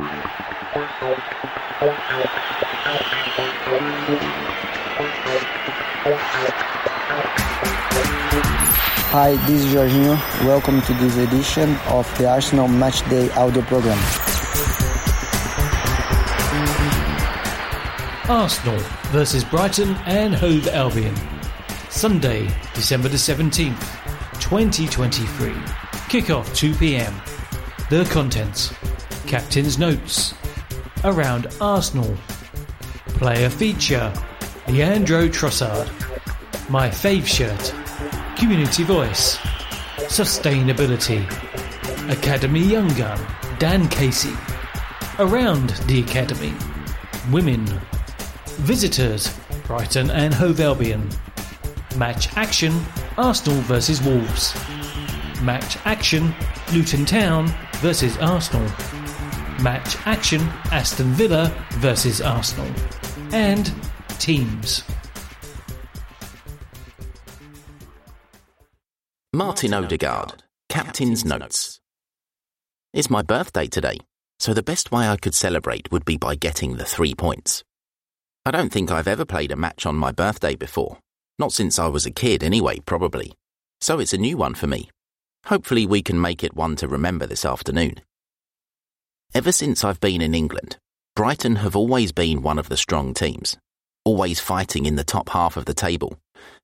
Hi, this is Jorginho. Welcome to this edition of the Arsenal Matchday audio program. Arsenal versus Brighton and Hove Albion. Sunday, December the 17th, 2023. Kickoff 2 pm. The contents Captain's Notes. Around Arsenal. Player feature Leandro Trossard. My fave shirt. Community voice. Sustainability. Academy Young Gun. Dan Casey. Around the Academy. Women. Visitors, Brighton and Hove Albion. Match action, Arsenal versus Wolves. Match action, Luton Town versus Arsenal. Match action, Aston Villa versus Arsenal. And teams. Martin Odegaard, Captain's Notes. It's my birthday today, so the best way I could celebrate would be by getting the three points. I don't think I've ever played a match on my birthday before. Not since I was a kid, anyway, probably. So it's a new one for me. Hopefully, we can make it one to remember this afternoon. Ever since I've been in England, Brighton have always been one of the strong teams, always fighting in the top half of the table.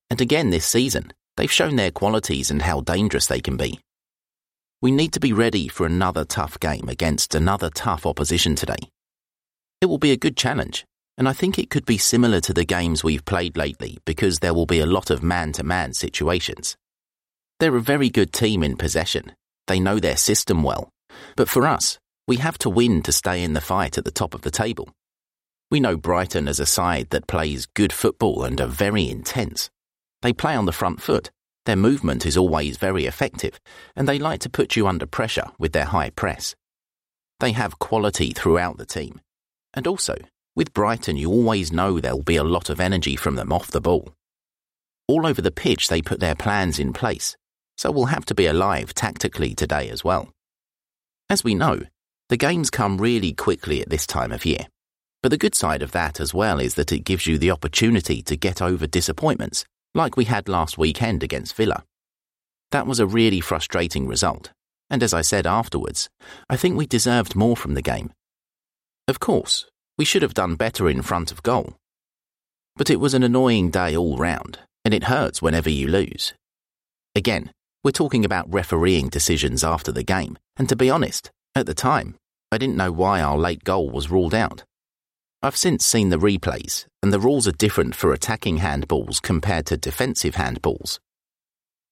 And again this season, they've shown their qualities and how dangerous they can be. We need to be ready for another tough game against another tough opposition today. It will be a good challenge, and I think it could be similar to the games we've played lately because there will be a lot of man to man situations. They're a very good team in possession. They know their system well. But for us, we have to win to stay in the fight at the top of the table. We know Brighton as a side that plays good football and are very intense. They play on the front foot. Their movement is always very effective, and they like to put you under pressure with their high press. They have quality throughout the team. And also, with Brighton, you always know there'll be a lot of energy from them off the ball. All over the pitch, they put their plans in place, so we'll have to be alive tactically today as well. As we know, the games come really quickly at this time of year. But the good side of that as well is that it gives you the opportunity to get over disappointments, like we had last weekend against Villa. That was a really frustrating result, and as I said afterwards, I think we deserved more from the game. Of course, we should have done better in front of goal. But it was an annoying day all round, and it hurts whenever you lose. Again, we're talking about refereeing decisions after the game, and to be honest, at the time, I didn't know why our late goal was ruled out. I've since seen the replays, and the rules are different for attacking handballs compared to defensive handballs.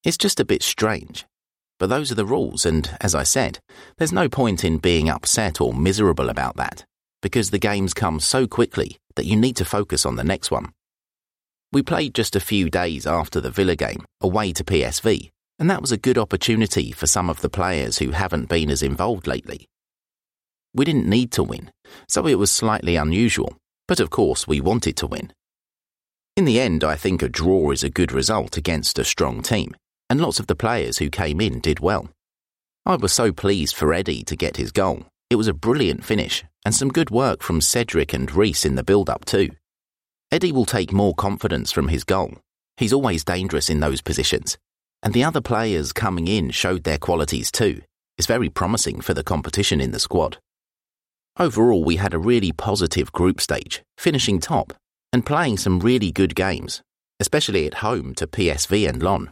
It's just a bit strange. But those are the rules, and as I said, there's no point in being upset or miserable about that because the games come so quickly that you need to focus on the next one. We played just a few days after the Villa game, away to PSV, and that was a good opportunity for some of the players who haven't been as involved lately. We didn't need to win, so it was slightly unusual, but of course we wanted to win. In the end, I think a draw is a good result against a strong team, and lots of the players who came in did well. I was so pleased for Eddie to get his goal. It was a brilliant finish, and some good work from Cedric and Reece in the build up, too. Eddie will take more confidence from his goal. He's always dangerous in those positions, and the other players coming in showed their qualities too, It's very promising for the competition in the squad. Overall, we had a really positive group stage, finishing top and playing some really good games, especially at home to PSV and Lyon.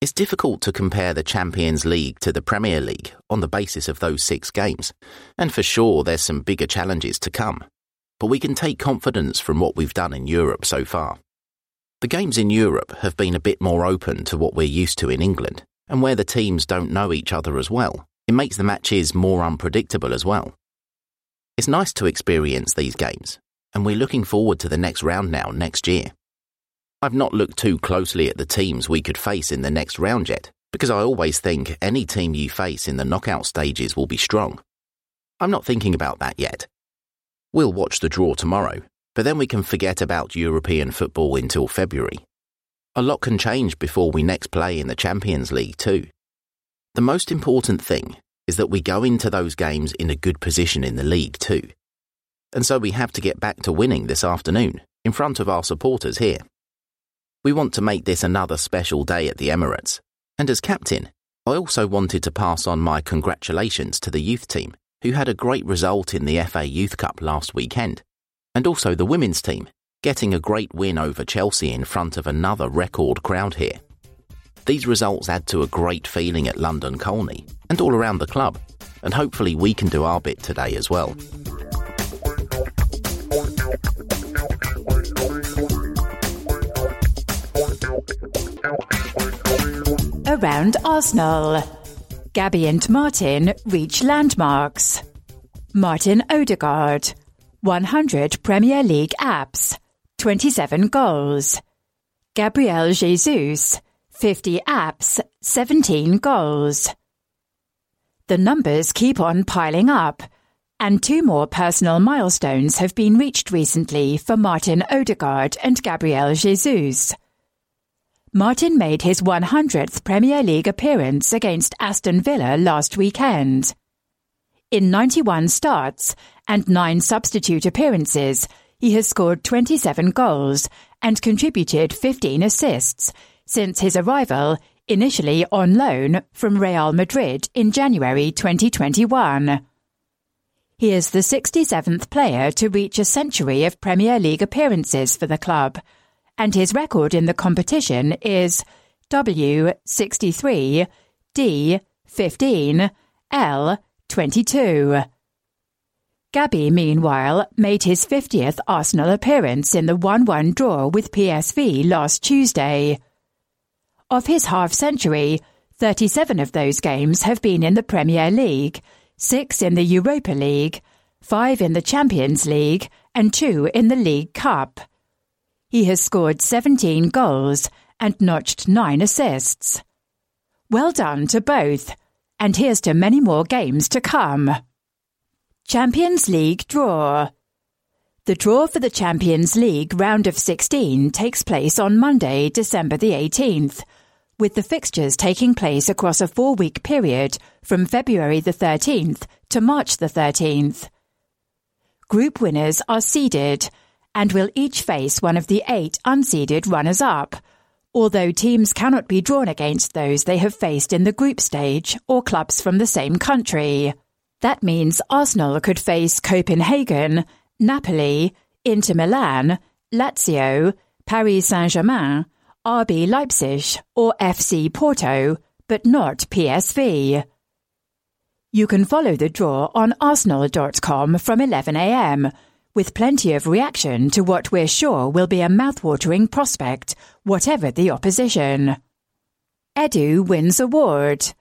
It's difficult to compare the Champions League to the Premier League on the basis of those six games, and for sure there's some bigger challenges to come. But we can take confidence from what we've done in Europe so far. The games in Europe have been a bit more open to what we're used to in England, and where the teams don't know each other as well, it makes the matches more unpredictable as well. It's nice to experience these games, and we're looking forward to the next round now next year. I've not looked too closely at the teams we could face in the next round yet, because I always think any team you face in the knockout stages will be strong. I'm not thinking about that yet. We'll watch the draw tomorrow, but then we can forget about European football until February. A lot can change before we next play in the Champions League, too. The most important thing is that we go into those games in a good position in the league, too. And so we have to get back to winning this afternoon in front of our supporters here. We want to make this another special day at the Emirates. And as captain, I also wanted to pass on my congratulations to the youth team, who had a great result in the FA Youth Cup last weekend and also the women's team, getting a great win over Chelsea in front of another record crowd here. These results add to a great feeling at London Colney and all around the club, and hopefully we can do our bit today as well. Around Arsenal. Gabby and Martin reach landmarks. Martin Odegaard 100 Premier League apps, 27 goals. Gabriel Jesus, 50 apps, 17 goals. The numbers keep on piling up, and two more personal milestones have been reached recently for Martin Odegaard and Gabriel Jesus. Martin made his 100th Premier League appearance against Aston Villa last weekend. In 91 starts and 9 substitute appearances, he has scored 27 goals and contributed 15 assists since his arrival, initially on loan from Real Madrid in January 2021. He is the 67th player to reach a century of Premier League appearances for the club, and his record in the competition is W63 D 15 L 22. Gabby, meanwhile, made his 50th Arsenal appearance in the 1 1 draw with PSV last Tuesday. Of his half century, 37 of those games have been in the Premier League, 6 in the Europa League, 5 in the Champions League, and 2 in the League Cup. He has scored 17 goals and notched 9 assists. Well done to both and here's to many more games to come. Champions League Draw The draw for the Champions League round of 16 takes place on Monday, December the 18th, with the fixtures taking place across a four week period from February the 13th to March the 13th. Group winners are seeded and will each face one of the eight unseeded runners up although teams cannot be drawn against those they have faced in the group stage or clubs from the same country. That means Arsenal could face Copenhagen, Napoli, Inter Milan, Lazio, Paris Saint Germain, RB Leipzig, or FC Porto, but not PSV. You can follow the draw on arsenal.com from 11am with plenty of reaction to what we're sure will be a mouthwatering prospect, whatever the opposition. Edu wins award.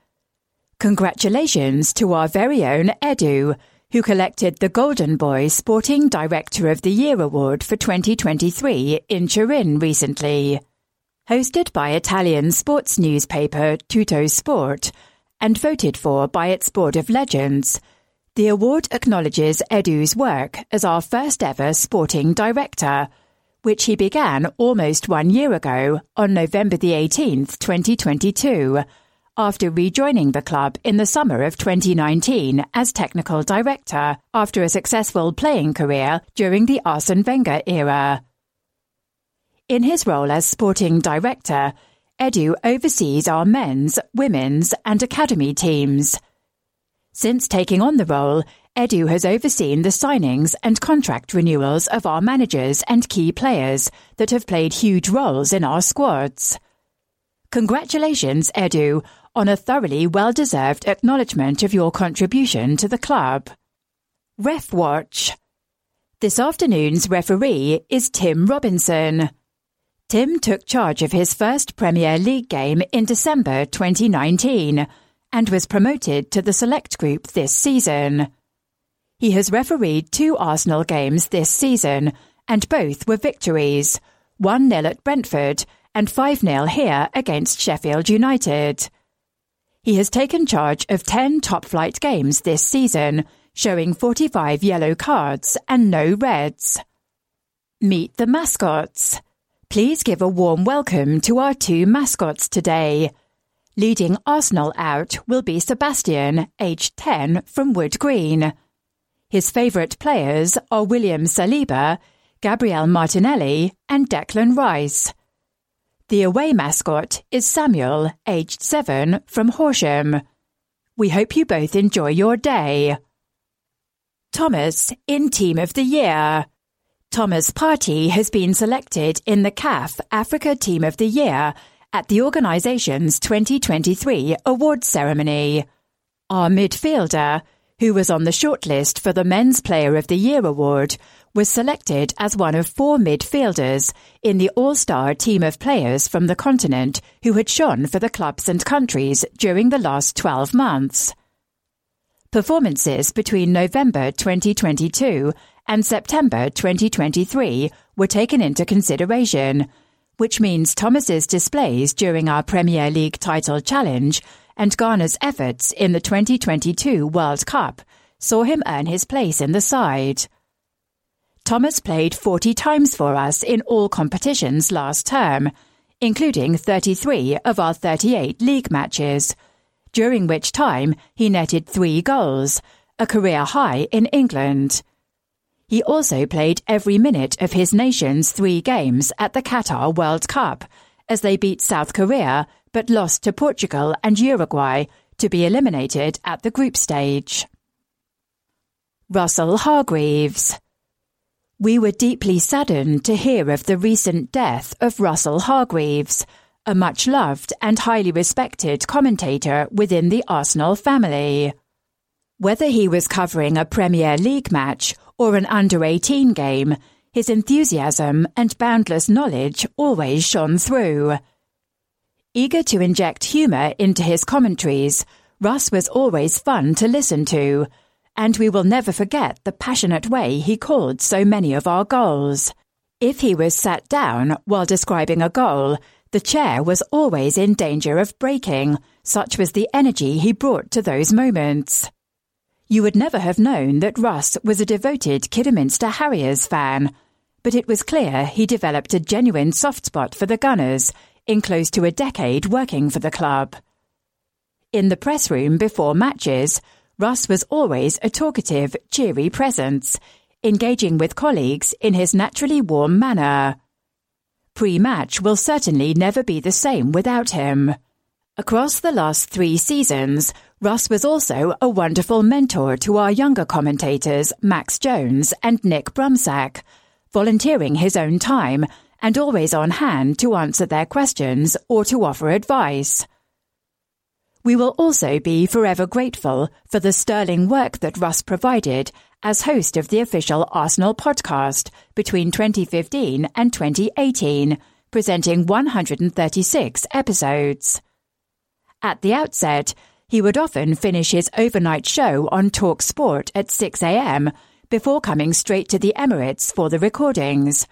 Congratulations to our very own Edu, who collected the Golden Boy Sporting Director of the Year award for 2023 in Turin recently. Hosted by Italian sports newspaper Tuttosport and voted for by its Board of Legends, the award acknowledges Edu's work as our first ever sporting director, which he began almost one year ago on November the 18th, 2022, after rejoining the club in the summer of 2019 as technical director after a successful playing career during the Arsene Wenger era. In his role as sporting director, Edu oversees our men's, women's, and academy teams Since taking on the role, Edu has overseen the signings and contract renewals of our managers and key players that have played huge roles in our squads. Congratulations, Edu, on a thoroughly well deserved acknowledgement of your contribution to the club. Ref Watch. This afternoon's referee is Tim Robinson. Tim took charge of his first Premier League game in December 2019 and was promoted to the select group this season. He has refereed two Arsenal games this season, and both were victories 1 0 at Brentford and 5 0 here against Sheffield United. He has taken charge of 10 top flight games this season, showing 45 yellow cards and no reds. Meet the mascots. Please give a warm welcome to our two mascots today. Leading Arsenal out will be Sebastian, aged 10, from Wood Green. His favourite players are William Saliba, Gabriel Martinelli, and Declan Rice. The away mascot is Samuel, aged 7, from Horsham. We hope you both enjoy your day. Thomas in Team of the Year. Thomas Partey has been selected in the CAF Africa Team of the Year at the organisation's 2023 awards ceremony. Our midfielder, who was on the shortlist for the Men's Player of the Year award, was selected as one of four midfielders in the all-star team of players from the continent who had shone for the clubs and countries during the last 12 months. Performances between November 2022 and September 2023 were taken into consideration, which means Thomas's displays during our Premier League title challenge and Ghana's efforts in the 2022 World Cup saw him earn his place in the side. Thomas played 40 times for us in all competitions last term, including 33 of our 38 league matches, during which time he netted three goals, a career high in England. He also played every minute of his nation's three games at the Qatar World Cup as they beat South Korea but lost to Portugal and Uruguay to be eliminated at the group stage. Russell Hargreaves We were deeply saddened to hear of the recent death of Russell Hargreaves, a much loved and highly respected commentator within the Arsenal family. Whether he was covering a Premier League match or an under 18 game, his enthusiasm and boundless knowledge always shone through. Eager to inject humour into his commentaries, Russ was always fun to listen to, and we will never forget the passionate way he called so many of our goals. If he was sat down while describing a goal, the chair was always in danger of breaking, such was the energy he brought to those moments. You would never have known that Russ was a devoted Kidderminster Harriers fan, but it was clear he developed a genuine soft spot for the Gunners in close to a decade working for the club. In the press room before matches, Russ was always a talkative, cheery presence, engaging with colleagues in his naturally warm manner. Pre match will certainly never be the same without him. Across the last three seasons, Russ was also a wonderful mentor to our younger commentators, Max Jones and Nick Brumsack, volunteering his own time and always on hand to answer their questions or to offer advice. We will also be forever grateful for the sterling work that Russ provided as host of the official Arsenal podcast between 2015 and 2018, presenting 136 episodes. At the outset, he would often finish his overnight show on Talk Sport at 6am before coming straight to the Emirates for the recordings.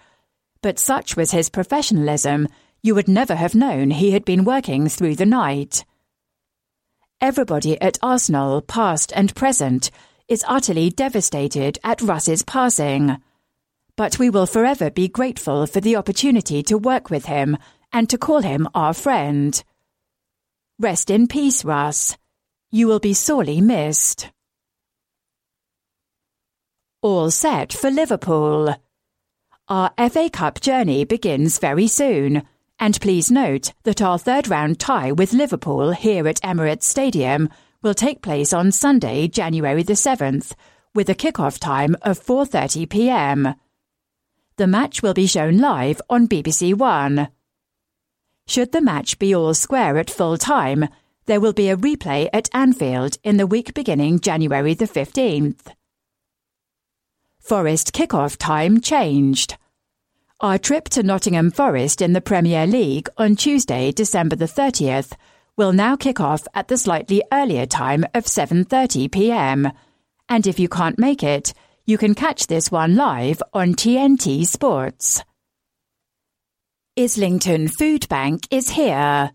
But such was his professionalism, you would never have known he had been working through the night. Everybody at Arsenal, past and present, is utterly devastated at Russ's passing. But we will forever be grateful for the opportunity to work with him and to call him our friend. Rest in peace, Russ. You will be sorely missed. All set for Liverpool. Our FA Cup journey begins very soon, and please note that our third round tie with Liverpool here at Emirates Stadium will take place on Sunday, January the 7th, with a kick-off time of 4:30 p.m. The match will be shown live on BBC One. Should the match be all square at full time, there will be a replay at Anfield in the week beginning January the 15th. Forest kick-off time changed. Our trip to Nottingham Forest in the Premier League on Tuesday, December the 30th, will now kick off at the slightly earlier time of 7:30 p.m. And if you can't make it, you can catch this one live on TNT Sports. Islington Food Bank is here.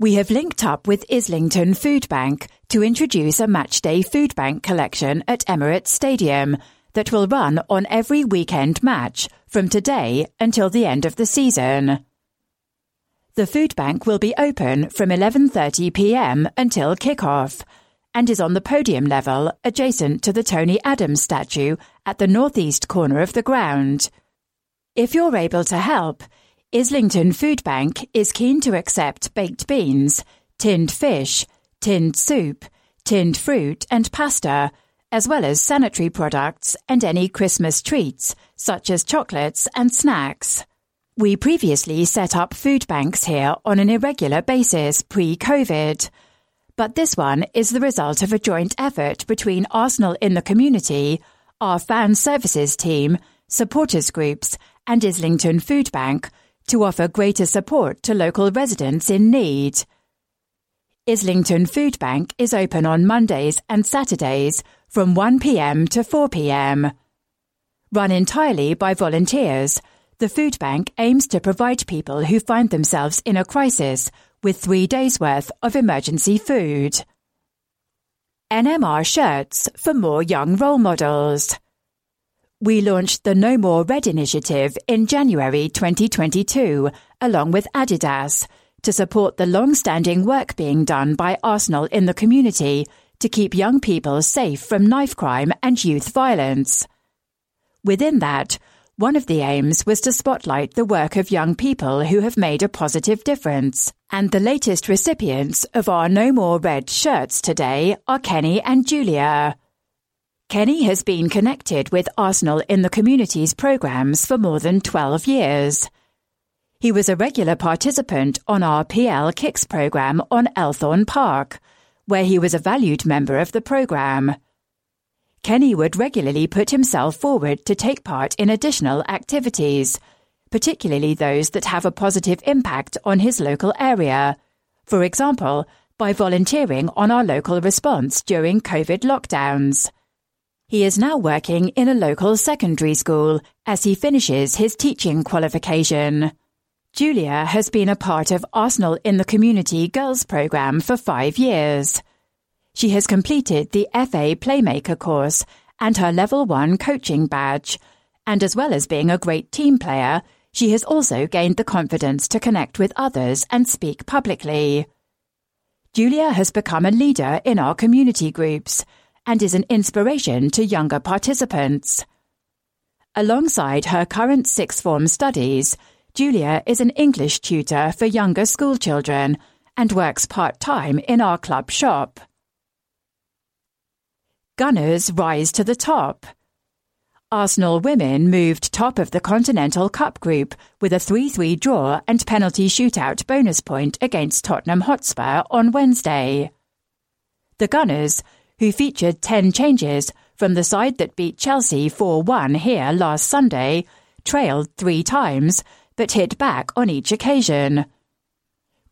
We have linked up with Islington Food Bank to introduce a matchday food bank collection at Emirates Stadium that will run on every weekend match from today until the end of the season. The food bank will be open from 11:30 p.m. until kick-off and is on the podium level adjacent to the Tony Adams statue at the northeast corner of the ground. If you're able to help, Islington Food Bank is keen to accept baked beans, tinned fish, tinned soup, tinned fruit and pasta as well as sanitary products and any Christmas treats, such as chocolates and snacks. We previously set up food banks here on an irregular basis pre-COVID. But this one is the result of a joint effort between Arsenal in the community, our fan services team, supporters groups, and Islington Food Bank to offer greater support to local residents in need. Islington Food Bank is open on Mondays and Saturdays from 1pm to 4pm. Run entirely by volunteers, the food bank aims to provide people who find themselves in a crisis with three days' worth of emergency food. NMR shirts for more young role models. We launched the No More Red initiative in January 2022, along with Adidas to support the long-standing work being done by Arsenal in the community to keep young people safe from knife crime and youth violence. Within that, one of the aims was to spotlight the work of young people who have made a positive difference. And the latest recipients of our No More Red shirts today are Kenny and Julia. Kenny has been connected with Arsenal in the community's programs for more than 12 years. He was a regular participant on our PL Kicks program on Elthorn Park, where he was a valued member of the program. Kenny would regularly put himself forward to take part in additional activities, particularly those that have a positive impact on his local area. For example, by volunteering on our local response during COVID lockdowns. He is now working in a local secondary school as he finishes his teaching qualification. Julia has been a part of Arsenal in the Community Girls Programme for five years. She has completed the FA Playmaker course and her Level 1 coaching badge, and as well as being a great team player, she has also gained the confidence to connect with others and speak publicly. Julia has become a leader in our community groups and is an inspiration to younger participants. Alongside her current sixth form studies, Julia is an English tutor for younger schoolchildren and works part time in our club shop. Gunners rise to the top. Arsenal women moved top of the Continental Cup group with a 3 3 draw and penalty shootout bonus point against Tottenham Hotspur on Wednesday. The Gunners, who featured 10 changes from the side that beat Chelsea 4 1 here last Sunday, trailed three times but hit back on each occasion.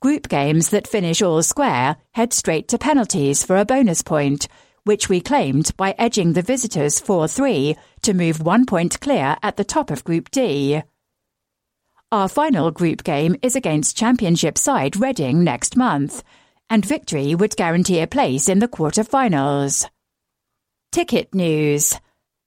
Group games that finish all square head straight to penalties for a bonus point, which we claimed by edging the visitors 4 3 to move one point clear at the top of Group D. Our final group game is against Championship side Reading next month, and victory would guarantee a place in the quarter-finals. Ticket news.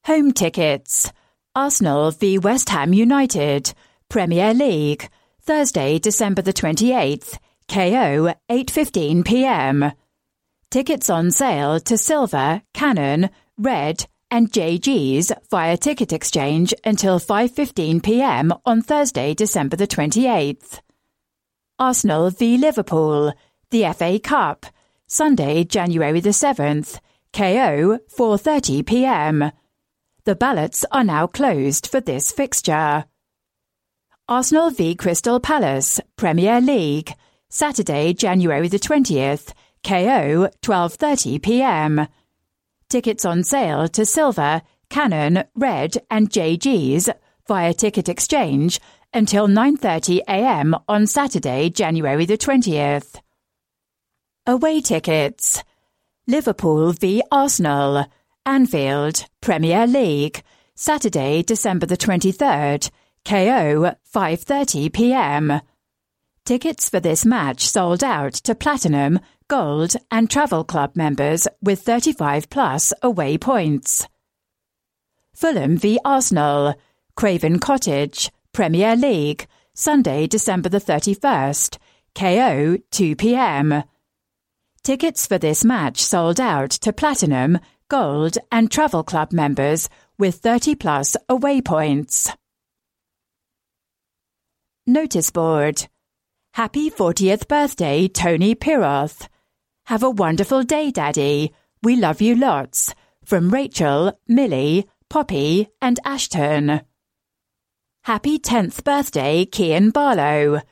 Home tickets. Arsenal v West Ham United. Premier League, Thursday, December the 28th, KO 8:15 p.m. Tickets on sale to Silver, Cannon, Red, and JG's via Ticket Exchange until 5:15 p.m. on Thursday, December the 28th. Arsenal v Liverpool, the FA Cup, Sunday, January the 7th, KO 4:30 p.m. The ballots are now closed for this fixture. Arsenal v Crystal Palace, Premier League, Saturday, January the 20th, KO 12:30 p.m. Tickets on sale to Silver, Cannon, Red and JG's via Ticket Exchange until 9:30 a.m. on Saturday, January the 20th. Away tickets. Liverpool v Arsenal, Anfield, Premier League, Saturday, December the 23rd, KO 5:30 p.m. Tickets for this match sold out to Platinum, Gold and Travel Club members with 35 plus away points. Fulham v Arsenal, Craven Cottage, Premier League, Sunday, December the 31st, KO 2 p.m. Tickets for this match sold out to Platinum, Gold and Travel Club members with 30 plus away points. Notice board. Happy 40th birthday, Tony Piroth. Have a wonderful day, Daddy. We love you lots. From Rachel, Millie, Poppy, and Ashton. Happy 10th birthday, Kian Barlow.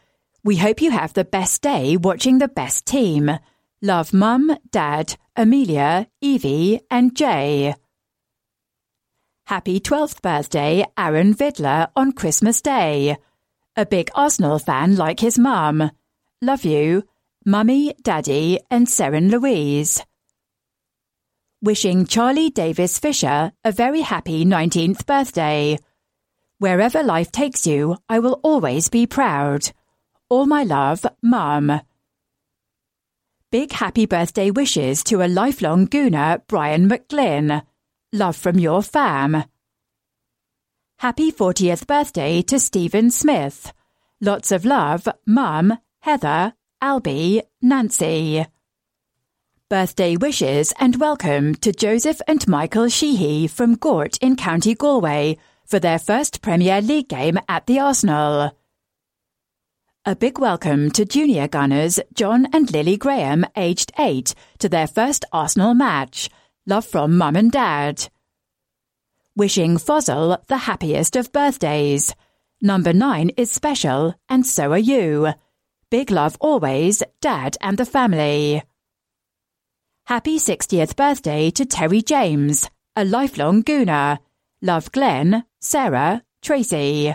We hope you have the best day watching the best team. Love Mum, Dad, Amelia, Evie, and Jay. Happy 12th birthday, Aaron Vidler, on Christmas Day. A big Arsenal fan like his mum. Love you, Mummy, Daddy, and Seren Louise. Wishing Charlie Davis Fisher a very happy 19th birthday. Wherever life takes you, I will always be proud. All my love, Mum. Big happy birthday wishes to a lifelong gooner, Brian McGlynn. Love from your fam. Happy 40th birthday to Stephen Smith. Lots of love, Mum, Heather, Albie, Nancy. Birthday wishes and welcome to Joseph and Michael Sheehy from Gort in County Galway for their first Premier League game at the Arsenal. A big welcome to junior gunners John and Lily Graham, aged eight, to their first Arsenal match. Love from Mum and Dad. Wishing Fozzle the happiest of birthdays. Number nine is special, and so are you. Big love always, Dad and the family. Happy 60th birthday to Terry James, a lifelong gooner. Love Glenn, Sarah, Tracy.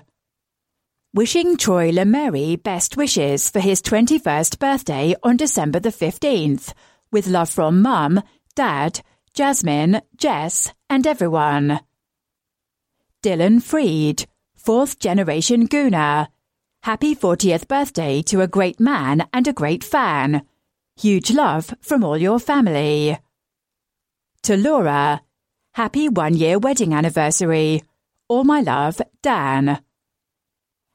Wishing Troy LeMary best wishes for his 21st birthday on December the 15th, with love from Mum, Dad, Jasmine, Jess, and everyone. Dylan Freed, fourth generation Gooner. Happy 40th birthday to a great man and a great fan. Huge love from all your family. To Laura, happy one year wedding anniversary. All my love, Dan.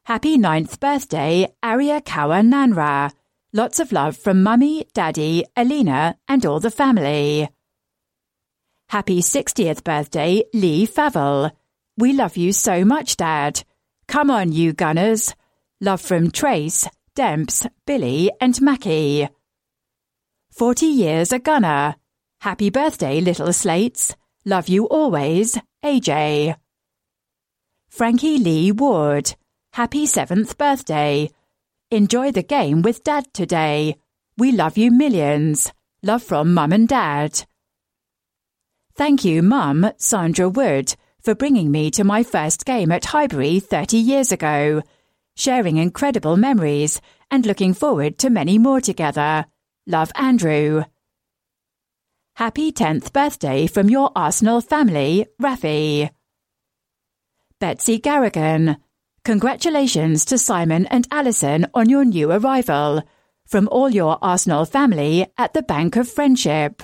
Happy ninth birthday, Arya Kawa Nanra. Lots of love from Mummy, Daddy, Alina, and all the family. Happy 60th birthday, Lee Favell. We love you so much, Dad. Come on, you gunners. Love from Trace, Demps, Billy, and Mackie. 40 years a gunner. Happy birthday, little slates. Love you always, AJ. Frankie Lee Ward. Happy seventh birthday. Enjoy the game with Dad today. We love you millions. Love from Mum and Dad. Thank you, Mum, Sandra Wood, for bringing me to my first game at Highbury 30 years ago, sharing incredible memories and looking forward to many more together. Love, Andrew. Happy 10th birthday from your Arsenal family, Rafi. Betsy Garrigan. Congratulations to Simon and Alison on your new arrival. From all your Arsenal family at the Bank of Friendship.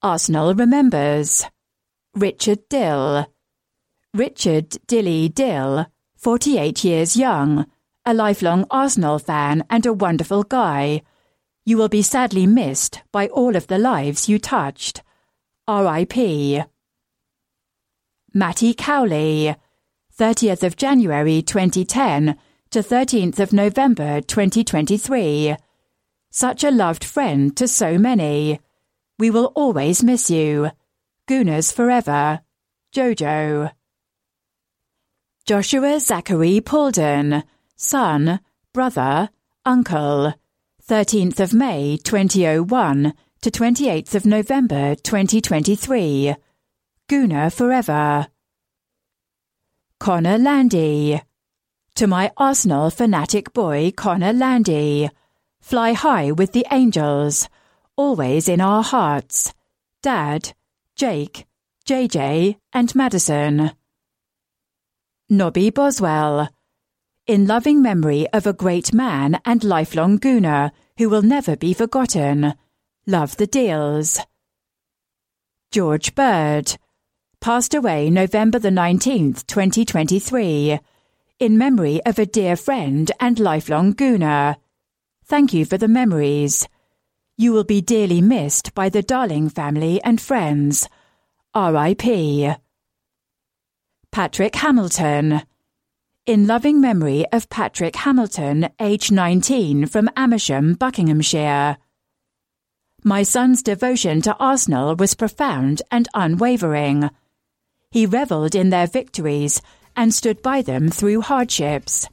Arsenal remembers. Richard Dill. Richard Dilly Dill, 48 years young, a lifelong Arsenal fan and a wonderful guy. You will be sadly missed by all of the lives you touched. R.I.P. Matty Cowley, 30th of January 2010 to 13th of November 2023. Such a loved friend to so many. We will always miss you. Gooners forever. Jojo. Joshua Zachary Paulden, son, brother, uncle. 13th of May 2001 to 28th of November 2023. Gooner forever. Connor Landy. To my Arsenal fanatic boy Connor Landy. Fly high with the angels, always in our hearts. Dad, Jake, JJ, and Madison. Nobby Boswell. In loving memory of a great man and lifelong gooner who will never be forgotten. Love the deals. George Bird. Passed away November the 19th, 2023. In memory of a dear friend and lifelong gooner. Thank you for the memories. You will be dearly missed by the Darling family and friends. R.I.P. Patrick Hamilton. In loving memory of Patrick Hamilton, aged 19, from Amersham, Buckinghamshire. My son's devotion to Arsenal was profound and unwavering. He revelled in their victories and stood by them through hardships.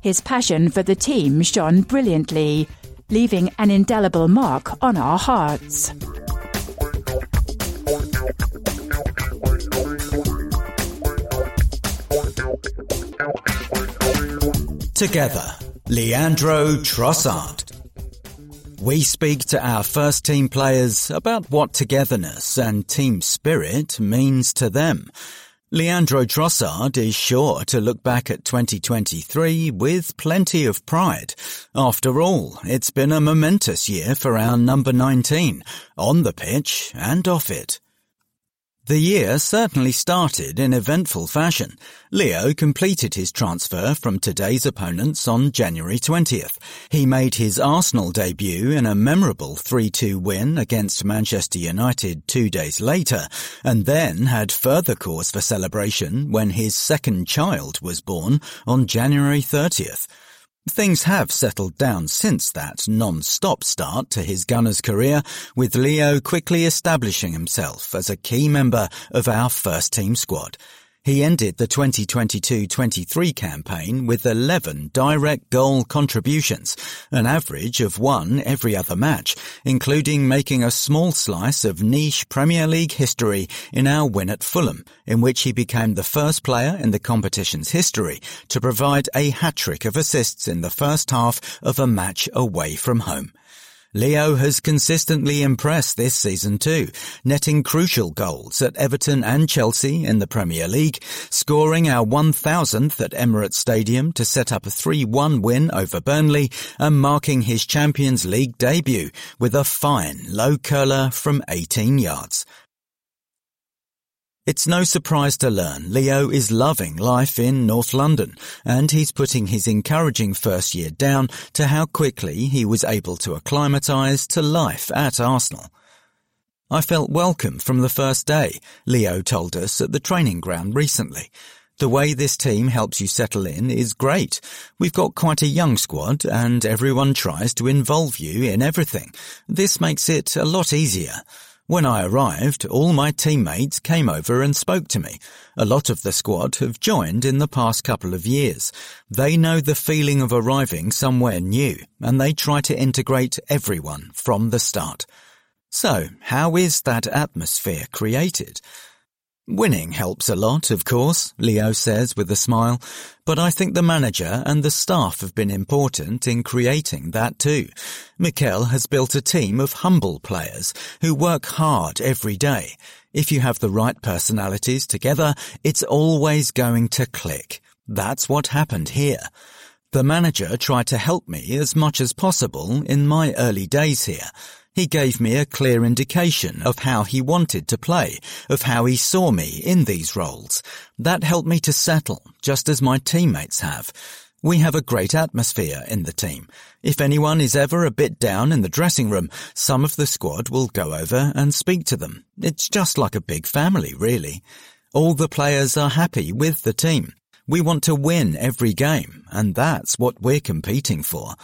His passion for the team shone brilliantly, leaving an indelible mark on our hearts. Together, Leandro Trossard. We speak to our first team players about what togetherness and team spirit means to them. Leandro Trossard is sure to look back at 2023 with plenty of pride. After all, it's been a momentous year for our number 19, on the pitch and off it. The year certainly started in eventful fashion. Leo completed his transfer from today's opponents on January 20th. He made his Arsenal debut in a memorable 3-2 win against Manchester United two days later, and then had further cause for celebration when his second child was born on January 30th. Things have settled down since that non-stop start to his Gunners career, with Leo quickly establishing himself as a key member of our first team squad. He ended the 2022-23 campaign with 11 direct goal contributions, an average of one every other match, including making a small slice of niche Premier League history in our win at Fulham, in which he became the first player in the competition's history to provide a hat-trick of assists in the first half of a match away from home. Leo has consistently impressed this season too, netting crucial goals at Everton and Chelsea in the Premier League, scoring our 1000th at Emirates Stadium to set up a 3-1 win over Burnley and marking his Champions League debut with a fine low curler from 18 yards. It's no surprise to learn Leo is loving life in North London, and he's putting his encouraging first year down to how quickly he was able to acclimatise to life at Arsenal. I felt welcome from the first day, Leo told us at the training ground recently. The way this team helps you settle in is great. We've got quite a young squad and everyone tries to involve you in everything. This makes it a lot easier. When I arrived, all my teammates came over and spoke to me. A lot of the squad have joined in the past couple of years. They know the feeling of arriving somewhere new, and they try to integrate everyone from the start. So, how is that atmosphere created? Winning helps a lot, of course, Leo says with a smile, but I think the manager and the staff have been important in creating that too. Mikel has built a team of humble players who work hard every day. If you have the right personalities together, it's always going to click. That's what happened here. The manager tried to help me as much as possible in my early days here. He gave me a clear indication of how he wanted to play, of how he saw me in these roles. That helped me to settle, just as my teammates have. We have a great atmosphere in the team. If anyone is ever a bit down in the dressing room, some of the squad will go over and speak to them. It's just like a big family, really. All the players are happy with the team. We want to win every game, and that's what we're competing for.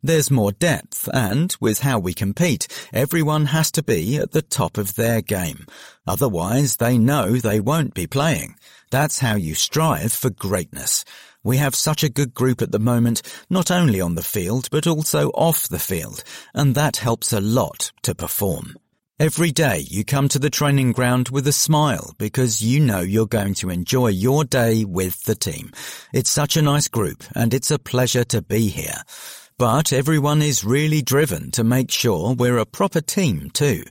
There's more depth and, with how we compete, everyone has to be at the top of their game. Otherwise, they know they won't be playing. That's how you strive for greatness. We have such a good group at the moment, not only on the field, but also off the field, and that helps a lot to perform. Every day you come to the training ground with a smile because you know you're going to enjoy your day with the team. It's such a nice group and it's a pleasure to be here. But everyone is really driven to make sure we're a proper team too.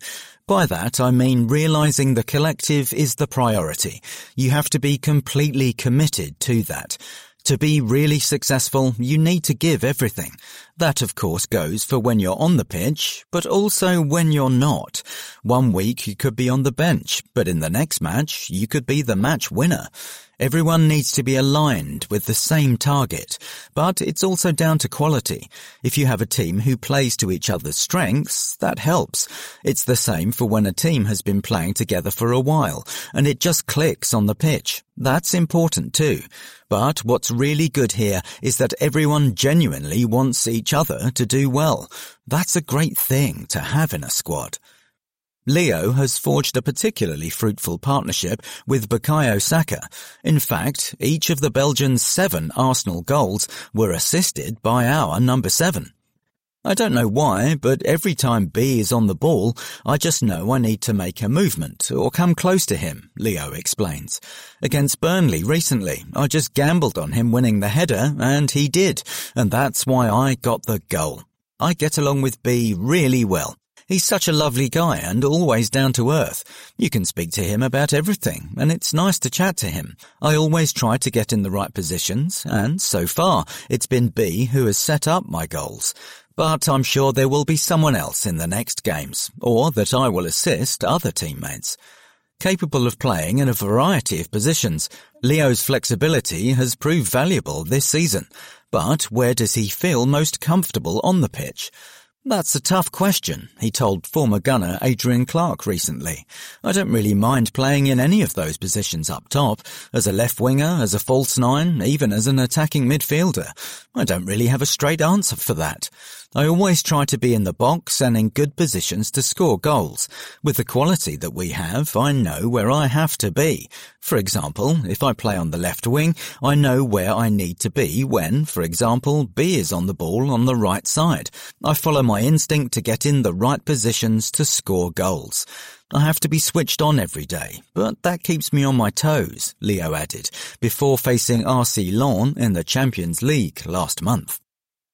By that, I mean realizing the collective is the priority. You have to be completely committed to that. To be really successful, you need to give everything. That of course goes for when you're on the pitch, but also when you're not. One week you could be on the bench, but in the next match you could be the match winner. Everyone needs to be aligned with the same target, but it's also down to quality. If you have a team who plays to each other's strengths, that helps. It's the same for when a team has been playing together for a while, and it just clicks on the pitch. That's important too. But what's really good here is that everyone genuinely wants each other to do well. That's a great thing to have in a squad. Leo has forged a particularly fruitful partnership with Bukayo Saka. In fact, each of the Belgians' seven Arsenal goals were assisted by our number seven. I don't know why, but every time B is on the ball, I just know I need to make a movement or come close to him, Leo explains. Against Burnley recently, I just gambled on him winning the header, and he did, and that's why I got the goal. I get along with B really well. He's such a lovely guy and always down to earth. You can speak to him about everything, and it's nice to chat to him. I always try to get in the right positions, and so far, it's been B who has set up my goals. But I'm sure there will be someone else in the next games, or that I will assist other teammates. Capable of playing in a variety of positions, Leo's flexibility has proved valuable this season. But where does he feel most comfortable on the pitch? That's a tough question, he told former gunner Adrian Clarke recently. I don't really mind playing in any of those positions up top, as a left winger, as a false nine, even as an attacking midfielder. I don't really have a straight answer for that. I always try to be in the box and in good positions to score goals. With the quality that we have, I know where I have to be. For example, if I play on the left wing, I know where I need to be when, for example, B is on the ball on the right side. I follow my instinct to get in the right positions to score goals. I have to be switched on every day, but that keeps me on my toes, Leo added, before facing RC Lens in the Champions League last month.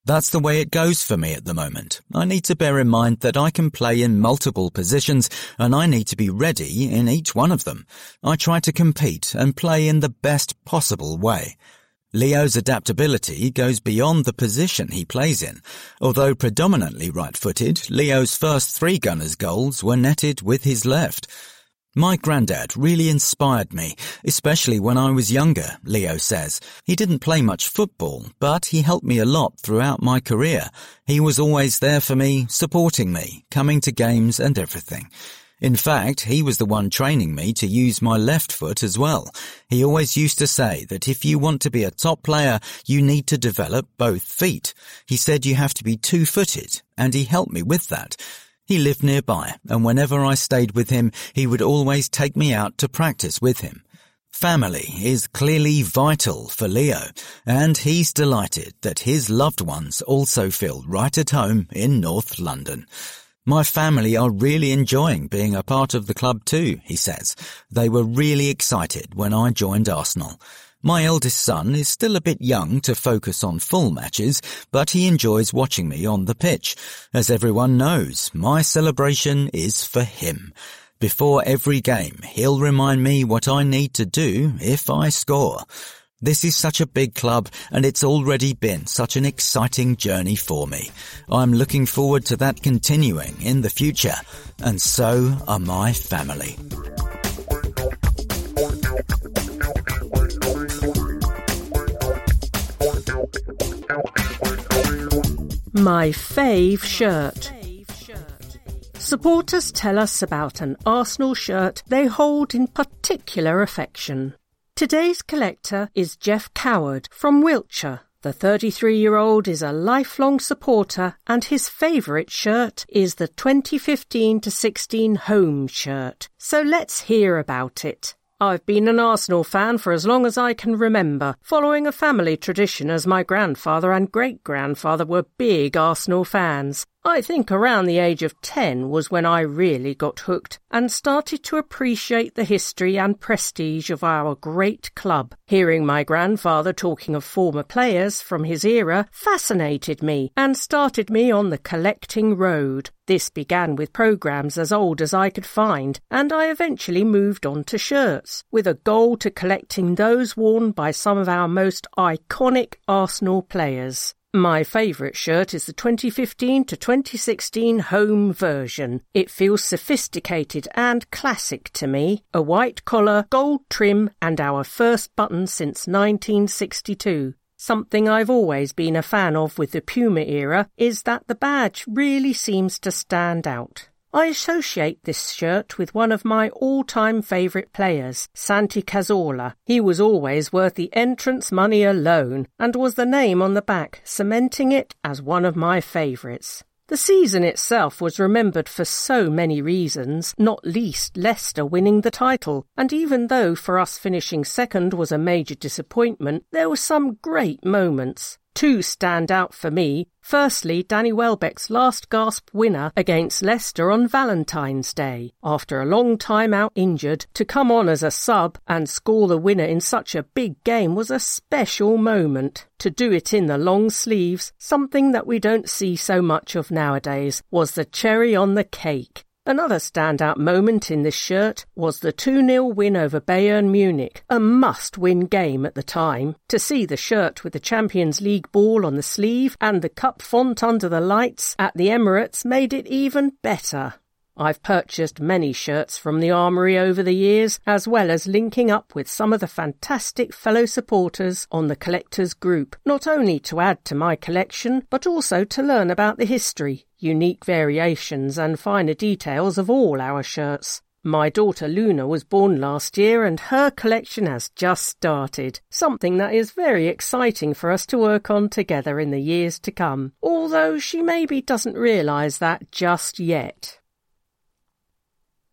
That's the way it goes for me at the moment. I need to bear in mind that I can play in multiple positions and I need to be ready in each one of them. I try to compete and play in the best possible way. Leo's adaptability goes beyond the position he plays in. Although predominantly right-footed, Leo's first three Gunners goals were netted with his left. My granddad really inspired me, especially when I was younger, Leo says. He didn't play much football, but he helped me a lot throughout my career. He was always there for me, supporting me, coming to games and everything. In fact, he was the one training me to use my left foot as well. He always used to say that if you want to be a top player, you need to develop both feet. He said you have to be two-footed, and he helped me with that. He lived nearby, and whenever I stayed with him, he would always take me out to practice with him. Family is clearly vital for Leo, and he's delighted that his loved ones also feel right at home in North London. My family are really enjoying being a part of the club too, he says. They were really excited when I joined Arsenal. My eldest son is still a bit young to focus on full matches, but he enjoys watching me on the pitch. As everyone knows, my celebration is for him. Before every game, he'll remind me what I need to do if I score. This is such a big club and it's already been such an exciting journey for me. I'm looking forward to that continuing in the future and so are my family. My fave shirt. Supporters tell us about an Arsenal shirt they hold in particular affection. Today's collector is Jeff Coward from Wiltshire. The 33 year old is a lifelong supporter, and his favourite shirt is the 2015 16 home shirt. So let's hear about it. I've been an Arsenal fan for as long as I can remember, following a family tradition as my grandfather and great grandfather were big Arsenal fans. I think around the age of 10 was when I really got hooked and started to appreciate the history and prestige of our great club. Hearing my grandfather talking of former players from his era fascinated me and started me on the collecting road. This began with programs as old as I could find, and I eventually moved on to shirts, with a goal to collecting those worn by some of our most iconic Arsenal players. My favourite shirt is the 2015 to 2016 home version. It feels sophisticated and classic to me. A white collar, gold trim, and our first button since 1962. Something I've always been a fan of with the Puma era is that the badge really seems to stand out. I associate this shirt with one of my all-time favourite players, Santi Cazorla. He was always worth the entrance money alone and was the name on the back, cementing it as one of my favourites. The season itself was remembered for so many reasons, not least Leicester winning the title, and even though for us finishing second was a major disappointment, there were some great moments. Two stand out for me. Firstly, Danny Welbeck's last gasp winner against Leicester on Valentine's Day. After a long time out injured, to come on as a sub and score the winner in such a big game was a special moment. To do it in the long sleeves, something that we don't see so much of nowadays, was the cherry on the cake. Another standout moment in this shirt was the 2 0 win over Bayern Munich, a must win game at the time. To see the shirt with the Champions League ball on the sleeve and the cup font under the lights at the Emirates made it even better. I've purchased many shirts from the Armoury over the years, as well as linking up with some of the fantastic fellow supporters on the collectors group, not only to add to my collection, but also to learn about the history, unique variations and finer details of all our shirts. My daughter Luna was born last year and her collection has just started, something that is very exciting for us to work on together in the years to come, although she maybe doesn't realise that just yet.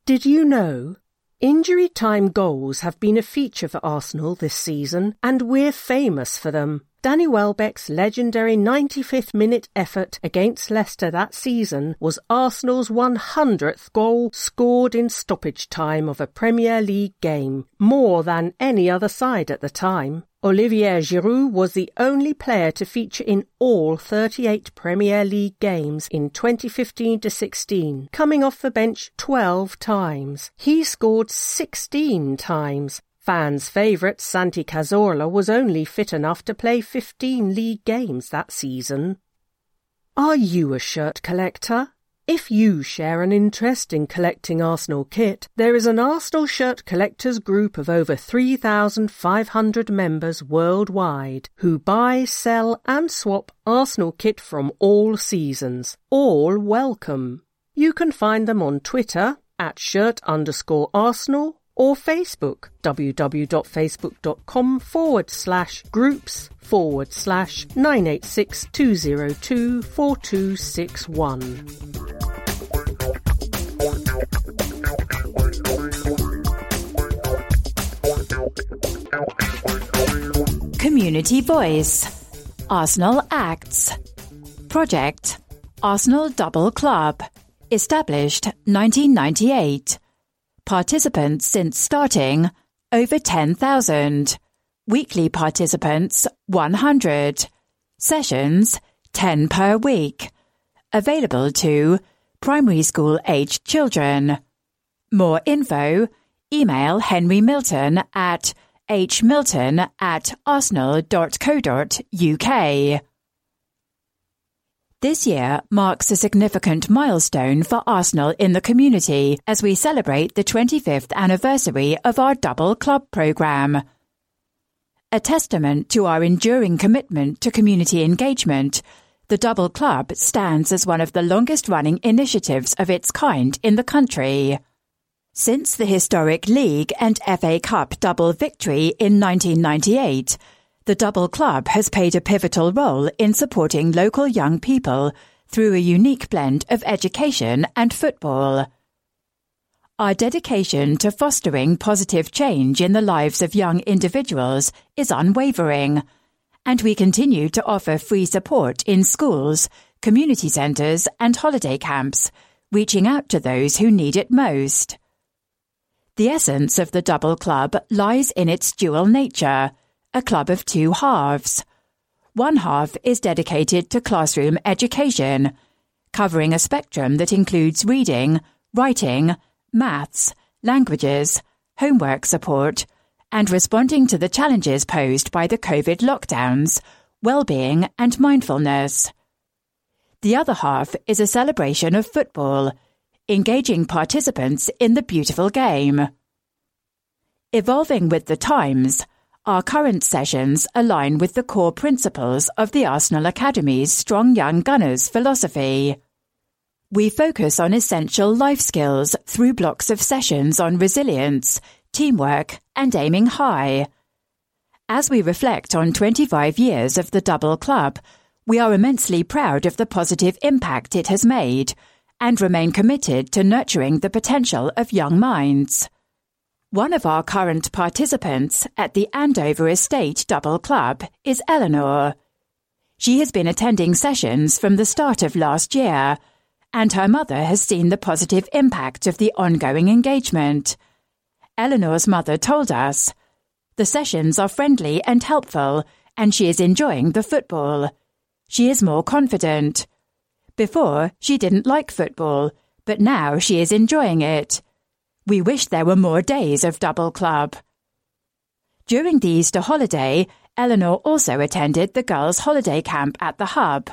Did you know? Injury time goals have been a feature for Arsenal this season, and we're famous for them. Danny Welbeck's legendary 95th minute effort against Leicester that season was Arsenal's 100th goal scored in stoppage time of a Premier League game, more than any other side at the time. Olivier Giroud was the only player to feature in all 38 Premier League games in 2015 to 16, coming off the bench 12 times. He scored 16 times, Fans' favourite Santi Cazorla was only fit enough to play 15 league games that season. Are you a shirt collector? If you share an interest in collecting Arsenal kit, there is an Arsenal shirt collectors group of over 3,500 members worldwide who buy, sell, and swap Arsenal kit from all seasons. All welcome. You can find them on Twitter at shirt underscore Arsenal or Facebook, www.facebook.com forward slash groups forward slash 986 202 4261. Community Voice. Arsenal Acts. Project Arsenal Double Club. Established 1998 Participants since starting, over 10,000. Weekly participants, 100. Sessions, 10 per week. Available to primary school aged children. More info, email Henry Milton at hmilton at arsenal.co.uk. This year marks a significant milestone for Arsenal in the community as we celebrate the 25th anniversary of our Double Club programme. A testament to our enduring commitment to community engagement, the Double Club stands as one of the longest running initiatives of its kind in the country. Since the historic League and FA Cup double victory in 1998, The Double Club has played a pivotal role in supporting local young people through a unique blend of education and football. Our dedication to fostering positive change in the lives of young individuals is unwavering, and we continue to offer free support in schools, community centres, and holiday camps, reaching out to those who need it most. The essence of the Double Club lies in its dual nature a club of two halves. One half is dedicated to classroom education, covering a spectrum that includes reading, writing, maths, languages, homework support, and responding to the challenges posed by the COVID lockdowns, well-being and mindfulness. The other half is a celebration of football, engaging participants in the beautiful game. Evolving with the times, our current sessions align with the core principles of the Arsenal Academy's Strong Young Gunners philosophy. We focus on essential life skills through blocks of sessions on resilience, teamwork, and aiming high. As we reflect on 25 years of the Double Club, we are immensely proud of the positive impact it has made and remain committed to nurturing the potential of young minds. One of our current participants at the Andover Estate Double Club is Eleanor. She has been attending sessions from the start of last year, and her mother has seen the positive impact of the ongoing engagement. Eleanor's mother told us, The sessions are friendly and helpful, and she is enjoying the football. She is more confident. Before, she didn't like football, but now she is enjoying it. We wish there were more days of Double Club. During the Easter holiday, Eleanor also attended the girls' holiday camp at the Hub.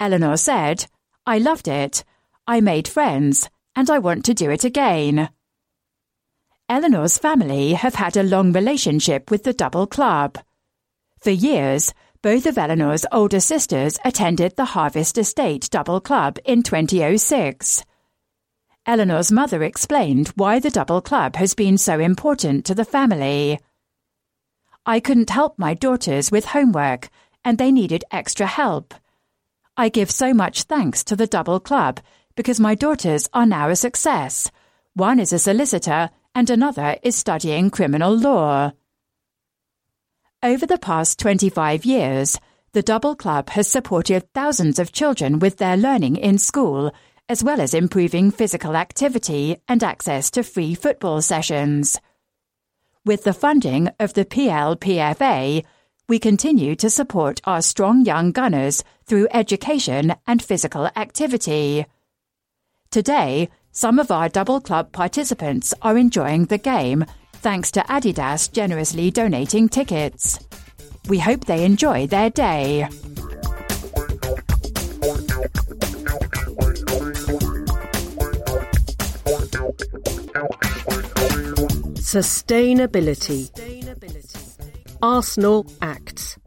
Eleanor said, I loved it. I made friends, and I want to do it again. Eleanor's family have had a long relationship with the Double Club. For years, both of Eleanor's older sisters attended the Harvest Estate Double Club in 2006. Eleanor's mother explained why the double club has been so important to the family. I couldn't help my daughters with homework, and they needed extra help. I give so much thanks to the double club because my daughters are now a success. One is a solicitor, and another is studying criminal law. Over the past 25 years, the Double Club has supported thousands of children with their learning in school as well as improving physical activity and access to free football sessions. With the funding of the PLPFA, we continue to support our strong young gunners through education and physical activity. Today, some of our double club participants are enjoying the game thanks to Adidas generously donating tickets. We hope they enjoy their day. Sustainability. Arsenal acts.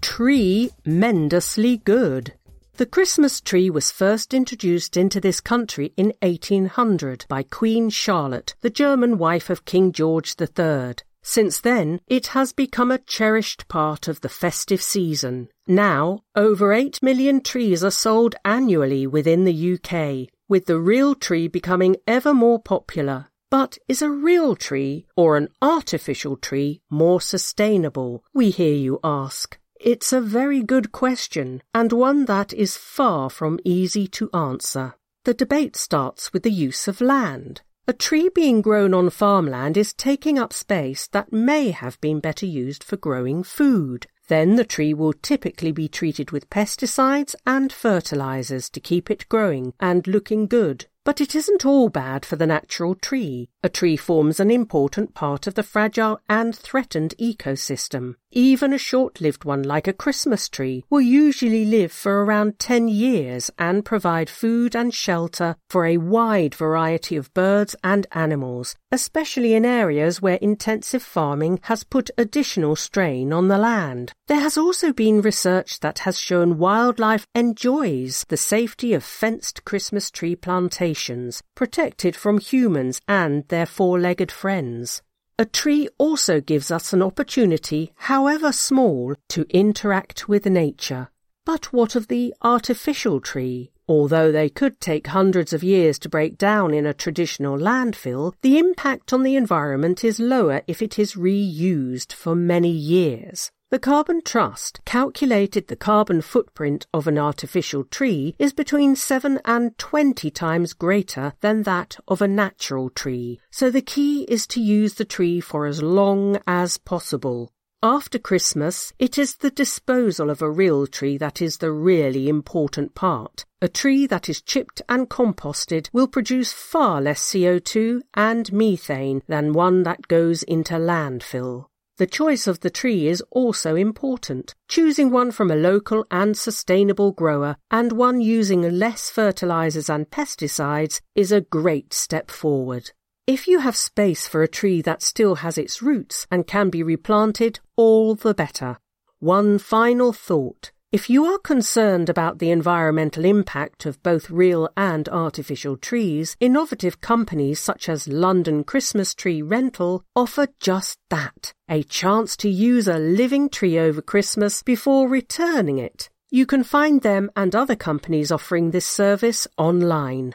Tree mendously good. The Christmas tree was first introduced into this country in 1800 by Queen Charlotte, the German wife of King George III. Since then, it has become a cherished part of the festive season. Now, over 8 million trees are sold annually within the UK, with the real tree becoming ever more popular. But is a real tree or an artificial tree more sustainable? We hear you ask. It's a very good question, and one that is far from easy to answer. The debate starts with the use of land. A tree being grown on farmland is taking up space that may have been better used for growing food. Then the tree will typically be treated with pesticides and fertilizers to keep it growing and looking good. But it isn't all bad for the natural tree. A tree forms an important part of the fragile and threatened ecosystem. Even a short-lived one like a Christmas tree will usually live for around 10 years and provide food and shelter for a wide variety of birds and animals, especially in areas where intensive farming has put additional strain on the land. There has also been research that has shown wildlife enjoys the safety of fenced Christmas tree plantations, protected from humans and their four-legged friends. A tree also gives us an opportunity, however small, to interact with nature. But what of the artificial tree? Although they could take hundreds of years to break down in a traditional landfill, the impact on the environment is lower if it is reused for many years. The Carbon Trust calculated the carbon footprint of an artificial tree is between 7 and 20 times greater than that of a natural tree, so the key is to use the tree for as long as possible. After Christmas, it is the disposal of a real tree that is the really important part. A tree that is chipped and composted will produce far less CO2 and methane than one that goes into landfill. The choice of the tree is also important. Choosing one from a local and sustainable grower and one using less fertilizers and pesticides is a great step forward. If you have space for a tree that still has its roots and can be replanted, all the better. One final thought. If you are concerned about the environmental impact of both real and artificial trees, innovative companies such as London Christmas Tree Rental offer just that a chance to use a living tree over Christmas before returning it. You can find them and other companies offering this service online.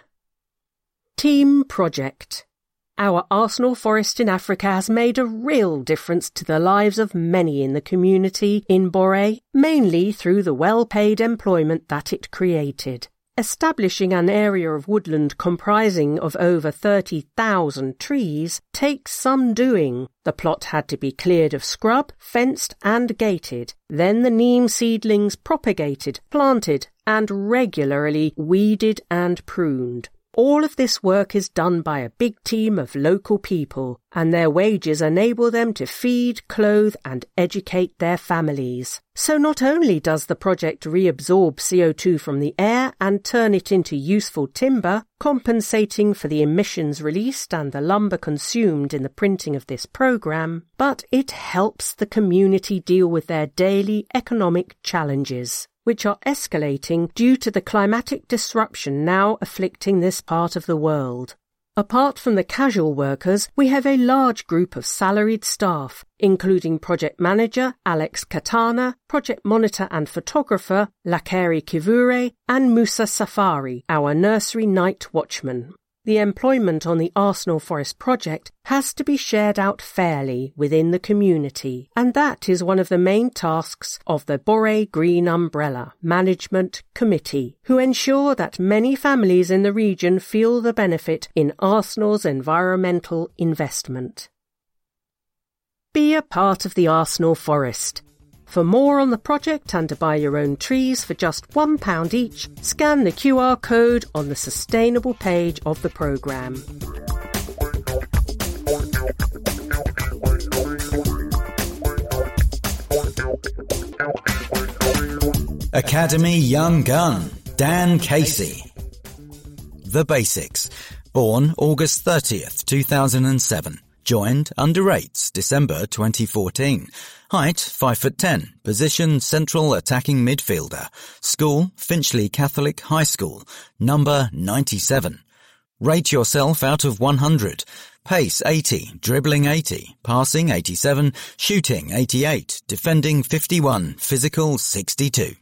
Team Project our Arsenal Forest in Africa has made a real difference to the lives of many in the community in Bore, mainly through the well-paid employment that it created. Establishing an area of woodland comprising of over 30,000 trees takes some doing. The plot had to be cleared of scrub, fenced and gated. Then the neem seedlings propagated, planted and regularly weeded and pruned. All of this work is done by a big team of local people, and their wages enable them to feed, clothe, and educate their families. So not only does the project reabsorb CO2 from the air and turn it into useful timber, compensating for the emissions released and the lumber consumed in the printing of this program, but it helps the community deal with their daily economic challenges which are escalating due to the climatic disruption now afflicting this part of the world. Apart from the casual workers, we have a large group of salaried staff, including project manager Alex Katana, project monitor and photographer Lakari Kivure, and Musa Safari, our nursery night watchman the employment on the Arsenal Forest project has to be shared out fairly within the community, and that is one of the main tasks of the Bore Green Umbrella Management Committee, who ensure that many families in the region feel the benefit in Arsenal's environmental investment. Be a part of the Arsenal Forest. For more on the project and to buy your own trees for just £1 each, scan the QR code on the sustainable page of the programme. Academy Young Gun, Dan Casey. The Basics. Born August 30th, 2007. Joined under 8s, December 2014. Height 5 foot 10. Position central attacking midfielder. School Finchley Catholic High School. Number 97. Rate yourself out of 100. Pace 80, dribbling 80, passing 87, shooting 88, defending 51, physical 62.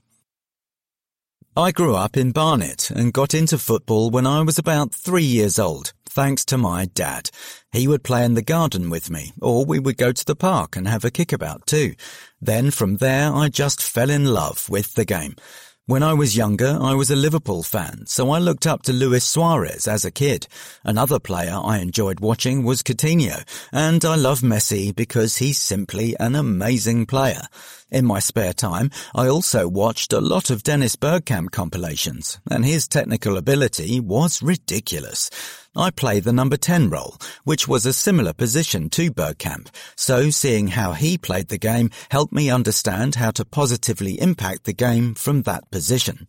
I grew up in Barnet and got into football when I was about three years old, thanks to my dad. He would play in the garden with me, or we would go to the park and have a kickabout too. Then from there I just fell in love with the game. When I was younger, I was a Liverpool fan, so I looked up to Luis Suarez as a kid. Another player I enjoyed watching was Coutinho, and I love Messi because he's simply an amazing player. In my spare time, I also watched a lot of Dennis Bergkamp compilations, and his technical ability was ridiculous. I play the number 10 role, which was a similar position to Bergkamp, so seeing how he played the game helped me understand how to positively impact the game from that position.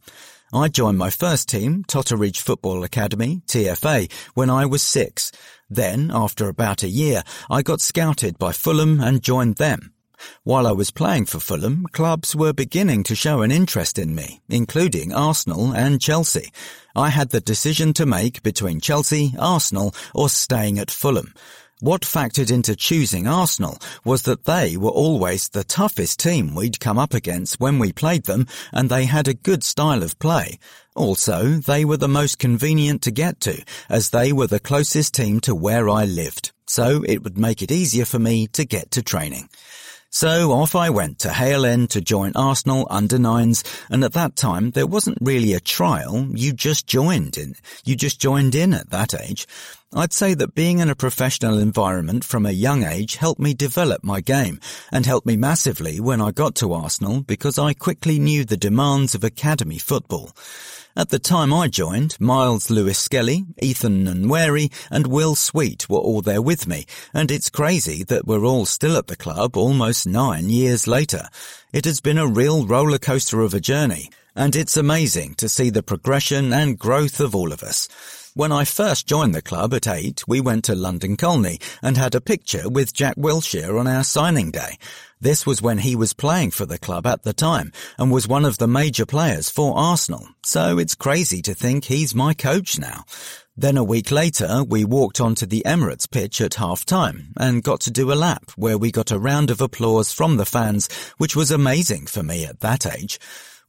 I joined my first team, Totteridge Football Academy, TFA, when I was six. Then, after about a year, I got scouted by Fulham and joined them. While I was playing for Fulham, clubs were beginning to show an interest in me, including Arsenal and Chelsea. I had the decision to make between Chelsea, Arsenal, or staying at Fulham. What factored into choosing Arsenal was that they were always the toughest team we'd come up against when we played them and they had a good style of play. Also, they were the most convenient to get to as they were the closest team to where I lived. So it would make it easier for me to get to training. So off I went to Hale End to join Arsenal under nines, and at that time there wasn't really a trial, you just joined in. You just joined in at that age. I'd say that being in a professional environment from a young age helped me develop my game, and helped me massively when I got to Arsenal because I quickly knew the demands of academy football. At the time I joined, Myles Lewis-Skelly, Ethan Nwaneri, and Will Sweet were all there with me, and it's crazy that we're all still at the club almost nine years later. It has been a real roller coaster of a journey, and it's amazing to see the progression and growth of all of us. When I first joined the club at eight, we went to London Colney and had a picture with Jack Wilshere on our signing day. This was when he was playing for the club at the time and was one of the major players for Arsenal. So it's crazy to think he's my coach now. Then a week later, we walked onto the Emirates pitch at half time and got to do a lap where we got a round of applause from the fans, which was amazing for me at that age.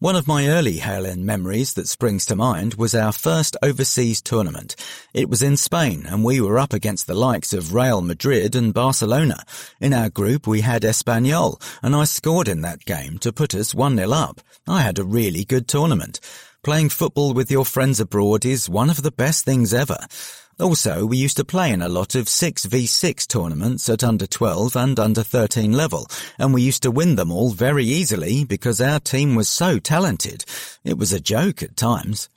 One of my early Hale End memories that springs to mind was our first overseas tournament. It was in Spain and we were up against the likes of Real Madrid and Barcelona. In our group we had Espanyol and I scored in that game to put us 1-0 up. I had a really good tournament. Playing football with your friends abroad is one of the best things ever. Also, we used to play in a lot of 6v6 tournaments at under 12 and under 13 level, and we used to win them all very easily because our team was so talented. It was a joke at times.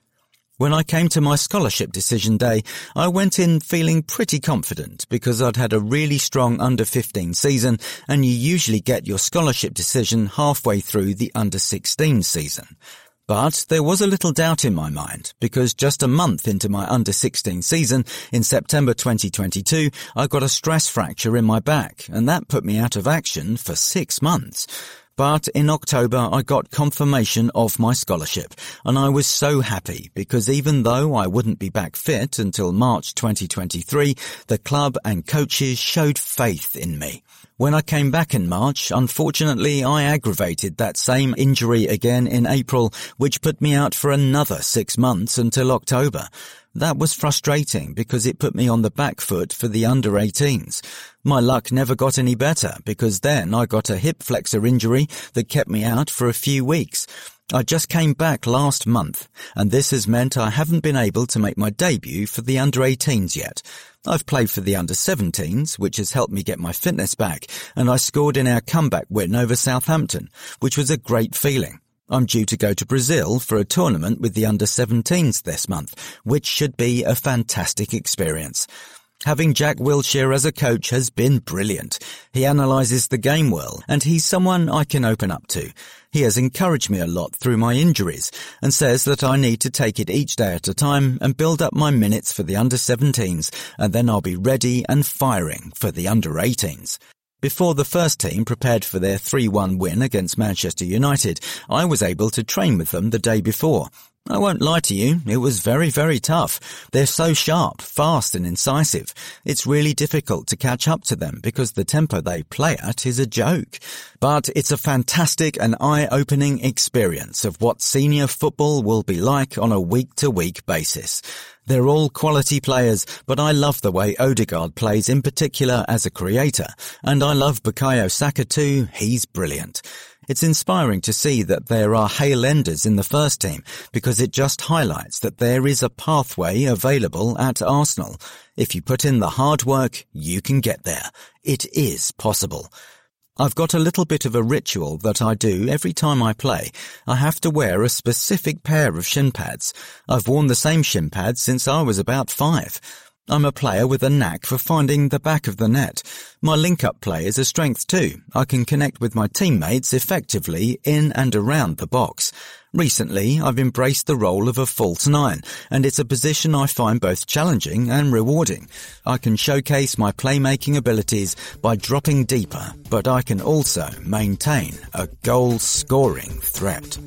When I came to my scholarship decision day, I went in feeling pretty confident because I'd had a really strong under 15 season and you usually get your scholarship decision halfway through the under 16 season. But there was a little doubt in my mind because just a month into my under 16 season in September 2022, I got a stress fracture in my back and that put me out of action for six months. But in October, I got confirmation of my scholarship, and I was so happy because even though I wouldn't be back fit until March 2023, the club and coaches showed faith in me. When I came back in March, unfortunately I aggravated that same injury again in April, which put me out for another six months until October. That was frustrating because it put me on the back foot for the under 18s. My luck never got any better because then I got a hip flexor injury that kept me out for a few weeks. I just came back last month and this has meant I haven't been able to make my debut for the under 18s yet. I've played for the under 17s, which has helped me get my fitness back, and I scored in our comeback win over Southampton, which was a great feeling. I'm due to go to Brazil for a tournament with the under 17s this month, which should be a fantastic experience. Having Jack Wilshere as a coach has been brilliant. He analyses the game well, and he's someone I can open up to. He has encouraged me a lot through my injuries and says that I need to take it each day at a time and build up my minutes for the under 17s and then I'll be ready and firing for the under 18s. Before the first team prepared for their 3-1 win against Manchester United, I was able to train with them the day before. I won't lie to you, it was very, very tough. They're so sharp, fast and incisive. It's really difficult to catch up to them because the tempo they play at is a joke. But it's a fantastic and eye-opening experience of what senior football will be like on a week-to-week basis. They're all quality players, but I love the way Odegaard plays in particular as a creator, and I love Bukayo Saka too, he's brilliant. It's inspiring to see that there are Hale Enders in the first team because it just highlights that there is a pathway available at Arsenal. If you put in the hard work, you can get there. It is possible. I've got a little bit of a ritual that I do every time I play. I have to wear a specific pair of shin pads. I've worn the same shin pads since I was about five. I'm a player with a knack for finding the back of the net. My link-up play is a strength too. I can connect with my teammates effectively in and around the box. Recently, I've embraced the role of a false nine, and it's a position I find both challenging and rewarding. I can showcase my playmaking abilities by dropping deeper, but I can also maintain a goal-scoring threat.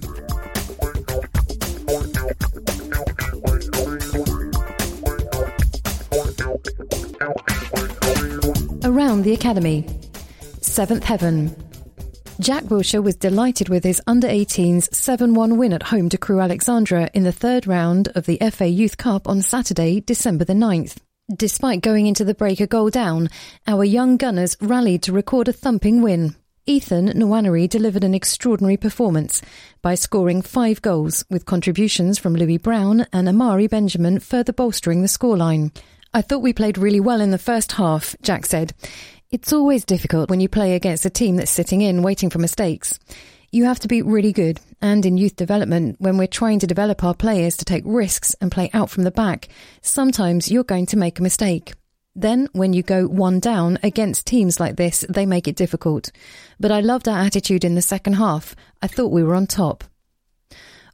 Around the academy. Seventh Heaven. Jack Wilshere was delighted with his under 18s 7 1 win at home to Crewe Alexandra in the third round of the FA Youth Cup on Saturday, December the 9th. Despite going into the break a goal down, our young Gunners rallied to record a thumping win. Ethan Nwaneri delivered an extraordinary performance by scoring five goals, with contributions from Louis Brown and Amari Benjamin further bolstering the scoreline. I thought we played really well in the first half, Jack said. It's always difficult when you play against a team that's sitting in waiting for mistakes. You have to be really good, and in youth development, when we're trying to develop our players to take risks and play out from the back, sometimes you're going to make a mistake. Then, when you go one down against teams like this, they make it difficult. But I loved our attitude in the second half. I thought we were on top.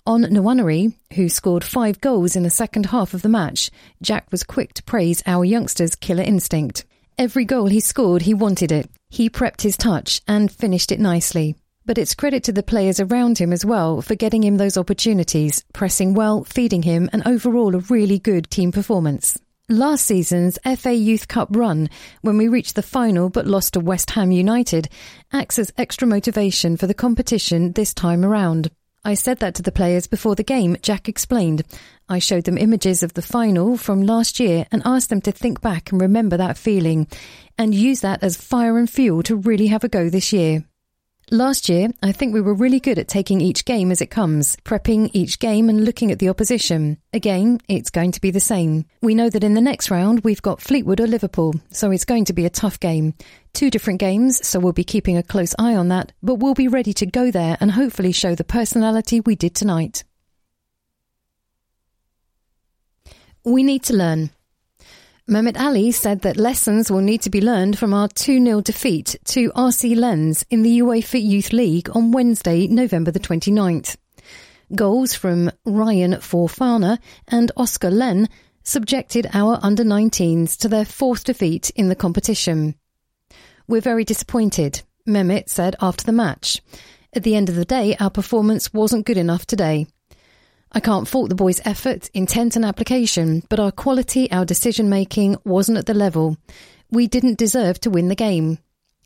On Nwaneri, who scored five goals in the second half of the match, Jack was quick to praise our youngsters' killer instinct. Every goal he scored, he wanted it. He prepped his touch and finished it nicely. But it's credit to the players around him as well for getting him those opportunities, pressing well, feeding him, and overall a really good team performance. Last season's FA Youth Cup run, when we reached the final but lost to West Ham United, acts as extra motivation for the competition this time around. I said that to the players before the game, Jack explained. I showed them images of the final from last year and asked them to think back and remember that feeling and use that as fire and fuel to really have a go this year. Last year, I think we were really good at taking each game as it comes, prepping each game and looking at the opposition. Again, it's going to be the same. We know that in the next round we've got Fleetwood or Liverpool, so it's going to be a tough game. Two different games, so we'll be keeping a close eye on that, but we'll be ready to go there and hopefully show the personality we did tonight. We need to learn. Mehmet Ali said that lessons will need to be learned from our 2 0 defeat to RC Lens in the UEFA Youth League on Wednesday, November the 29th. Goals from Ryan Fofana and Oscar Len subjected our under 19s to their fourth defeat in the competition. We're very disappointed, Mehmet said after the match. At the end of the day, our performance wasn't good enough today. I can't fault the boys' effort, intent, and application, but our quality, our decision making wasn't at the level. We didn't deserve to win the game.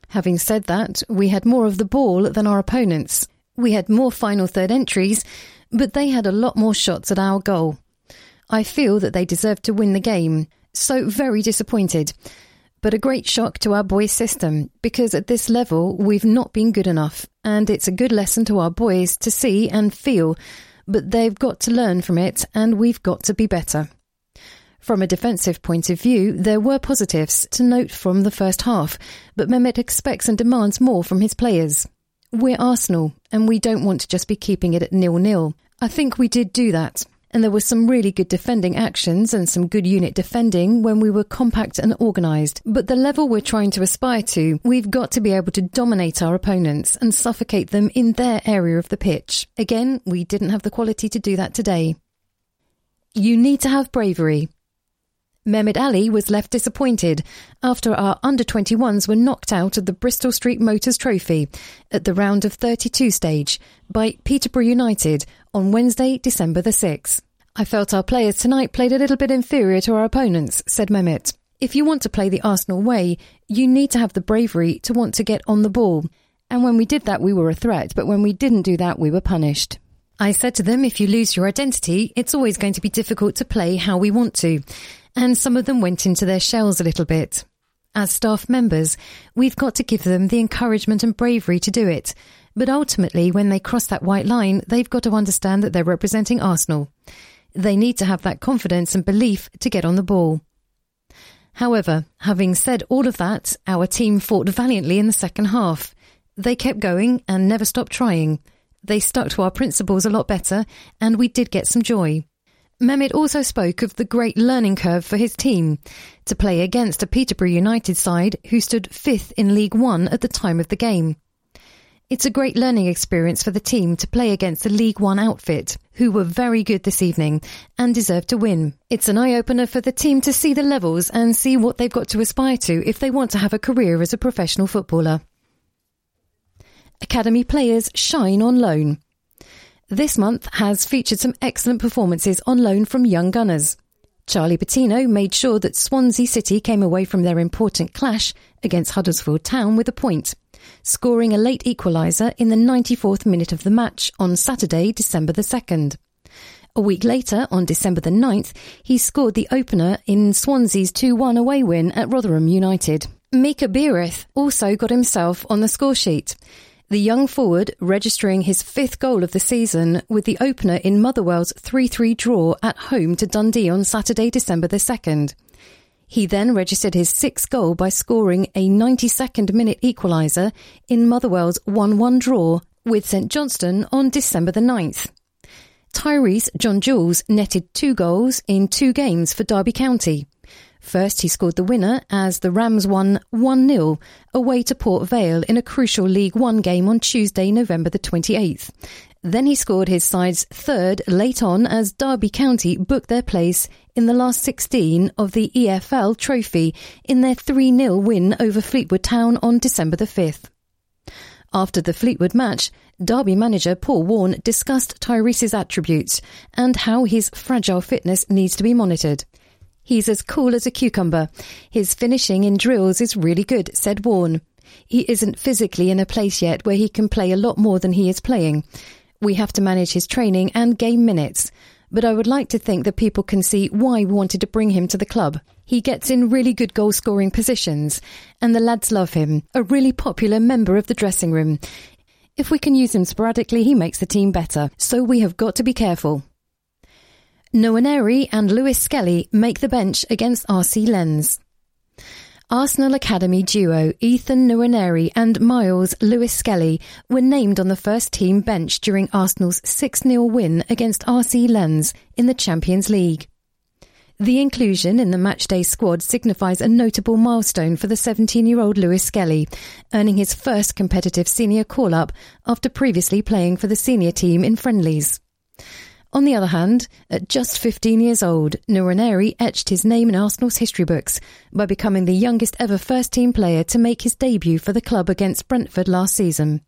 Having said that, we had more of the ball than our opponents. We had more final third entries, but they had a lot more shots at our goal. I feel that they deserved to win the game, so very disappointed. But a great shock to our boys' system, because at this level we've not been good enough, and it's a good lesson to our boys to see and feel but they've got to learn from it and we've got to be better. From a defensive point of view, there were positives to note from the first half, but Mehmet expects and demands more from his players. We're Arsenal, and we don't want to just be keeping it at nil-nil. I think we did do that and there were some really good defending actions and some good unit defending when we were compact and organised. But the level we're trying to aspire to, we've got to be able to dominate our opponents and suffocate them in their area of the pitch. Again, we didn't have the quality to do that today. You need to have bravery. Mehmet Ali was left disappointed after our under 21s were knocked out of the Bristol Street Motors Trophy at the round of 32 stage by Peterborough United on Wednesday, December the 6th. I felt our players tonight played a little bit inferior to our opponents, said Mehmet. If you want to play the Arsenal way, you need to have the bravery to want to get on the ball. And when we did that, we were a threat, but when we didn't do that, we were punished. I said to them, if you lose your identity, it's always going to be difficult to play how we want to and some of them went into their shells a little bit. As staff members, we've got to give them the encouragement and bravery to do it. But ultimately, when they cross that white line, they've got to understand that they're representing Arsenal. They need to have that confidence and belief to get on the ball. However, having said all of that, our team fought valiantly in the second half. They kept going and never stopped trying. They stuck to our principles a lot better, and we did get some joy. Mehmet also spoke of the great learning curve for his team to play against a Peterborough United side who stood fifth in League One at the time of the game. It's a great learning experience for the team to play against the League One outfit, who were very good this evening and deserve to win. It's an eye opener for the team to see the levels and see what they've got to aspire to if they want to have a career as a professional footballer. Academy players shine on loan. This month has featured some excellent performances on loan from young gunners. Charlie Patino made sure that Swansea City came away from their important clash against Huddersfield Town with a point, scoring a late equaliser in the 94th minute of the match on Saturday, December the 2nd. A week later, on December the 9th, he scored the opener in Swansea's 2-1 away win at Rotherham United. Mika Biereth also got himself on the scoresheet. The young forward registering his fifth goal of the season with the opener in Motherwell's 3-3 draw at home to Dundee on Saturday, December the 2nd. He then registered his sixth goal by scoring a 92nd minute equaliser in Motherwell's 1-1 draw with St Johnstone on December the 9th. Tyreece John Jules netted two goals in two games for Derby County. First, he scored the winner as the Rams won 1 0 away to Port Vale in a crucial League One game on Tuesday, November the 28th. Then he scored his side's third late on as Derby County booked their place in the last 16 of the EFL Trophy in their 3 0 win over Fleetwood Town on December the 5th. After the Fleetwood match, Derby manager Paul Warne discussed Tyreece's attributes and how his fragile fitness needs to be monitored. He's as cool as a cucumber. His finishing in drills is really good, said Warne. He isn't physically in a place yet where he can play a lot more than he is playing. We have to manage his training and game minutes. But I would like to think that people can see why we wanted to bring him to the club. He gets in really good goal scoring positions, and the lads love him, a really popular member of the dressing room. If we can use him sporadically, he makes the team better, so we have got to be careful. Nwaneri and Lewis Skelly make the bench against RC Lens. Arsenal Academy duo Ethan Nwaneri and Myles Lewis Skelly were named on the first team bench during Arsenal's 6-0 win against RC Lens in the Champions League. The inclusion in the matchday squad signifies a notable milestone for the 17-year-old Lewis Skelly, earning his first competitive senior call-up after previously playing for the senior team in friendlies. On the other hand, at just 15 years old, Nwaneri etched his name in Arsenal's history books by becoming the youngest ever first team player to make his debut for the club against Brentford last season.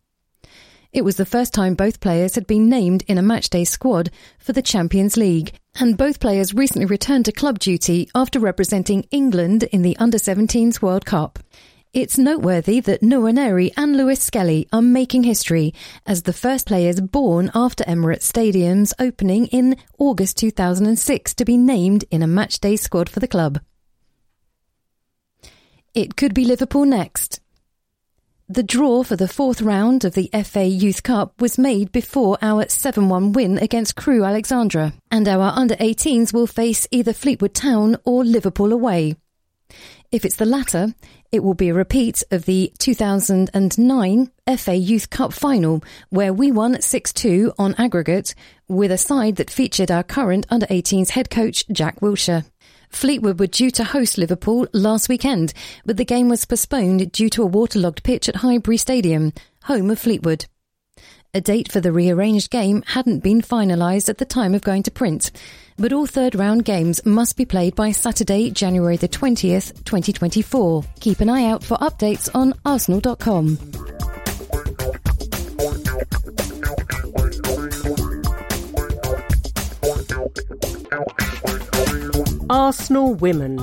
It was the first time both players had been named in a matchday squad for the Champions League, and both players recently returned to club duty after representing England in the Under 17s World Cup. It's noteworthy that Nwaneri and Lewis Skelly are making history as the first players born after Emirates Stadium's opening in August 2006 to be named in a matchday squad for the club. It could be Liverpool next. The draw for the fourth round of the FA Youth Cup was made before our 7 1 win against Crewe Alexandra, and our under 18s will face either Fleetwood Town or Liverpool away. If it's the latter, it will be a repeat of the 2009 FA Youth Cup final, where we won 6 2 on aggregate with a side that featured our current under 18s head coach, Jack Wilshere. Fleetwood were due to host Liverpool last weekend, but the game was postponed due to a waterlogged pitch at Highbury Stadium, home of Fleetwood. A date for the rearranged game hadn't been finalised at the time of going to print, but all third round games must be played by Saturday, January the 20th, 2024. Keep an eye out for updates on arsenal.com. Arsenal women.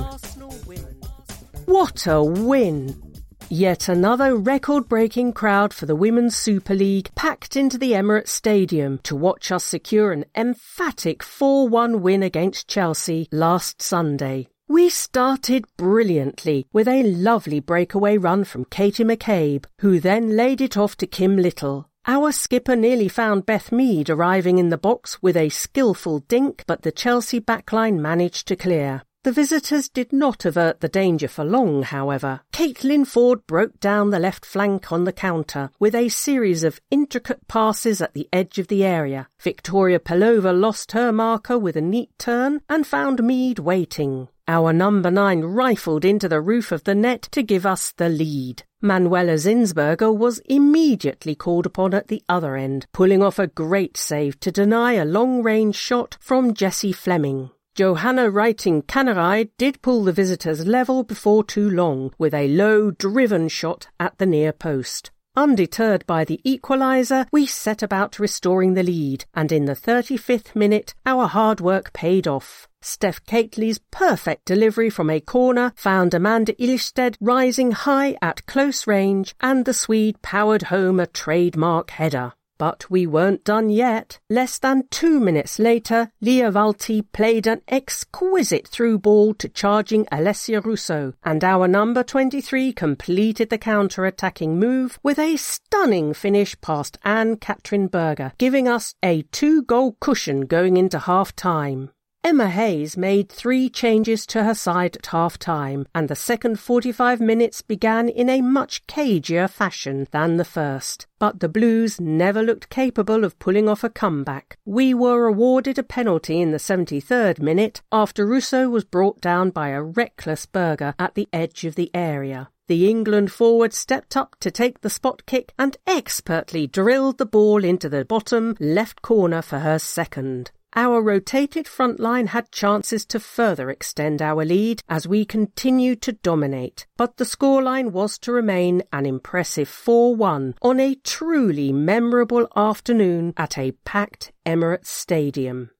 What a win! Yet another record breaking crowd for the Women's Super League packed into the Emirates Stadium to watch us secure an emphatic 4 1 win against Chelsea last Sunday. We started brilliantly with a lovely breakaway run from Katie McCabe, who then laid it off to Kim Little. Our skipper nearly found Beth Mead arriving in the box with a skillful dink, but the Chelsea backline managed to clear. The visitors did not avert the danger for long, however. Caitlin Foord broke down the left flank on the counter with a series of intricate passes at the edge of the area. Victoria Pelova lost her marker with a neat turn and found Mead waiting. Our number nine rifled into the roof of the net to give us the lead. Manuela Zinsberger was immediately called upon at the other end, pulling off a great save to deny a long-range shot from Jessie Fleming. Johanna Rytting Kaneryd did pull the visitors level before too long with a low, driven shot at the near post. Undeterred by the equaliser, we set about restoring the lead, and in the 35th minute, our hard work paid off. Steph Catley's perfect delivery from a corner found Amanda Ilestedt rising high at close range, and the Swede powered home a trademark header. But we weren't done yet. Less than two minutes later, Lia Wälti played an exquisite through ball to charging Alessia Russo, and our number 23 completed the counter-attacking move with a stunning finish past Ann-Katrin Berger, giving us a two-goal cushion going into half-time. Emma Hayes made three changes to her side at half time, and the second 45 minutes began in a much cagier fashion than the first. But the Blues never looked capable of pulling off a comeback. We were awarded a penalty in the 73rd minute after Russo was brought down by a reckless Berger at the edge of the area. The England forward stepped up to take the spot kick and expertly drilled the ball into the bottom left corner for her second. Our rotated front line had chances to further extend our lead as we continued to dominate, but the scoreline was to remain an impressive 4-1 on a truly memorable afternoon at a packed Emirates Stadium.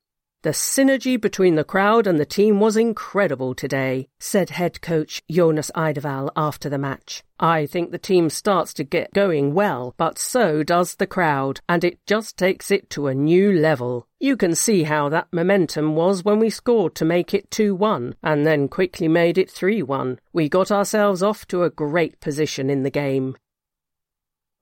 The synergy between the crowd and the team was incredible today, said head coach Jonas Eidevall after the match. I think the team starts to get going well, but so does the crowd, and it just takes it to a new level. You can see how that momentum was when we scored to make it 2 1 and then quickly made it 3 1. We got ourselves off to a great position in the game.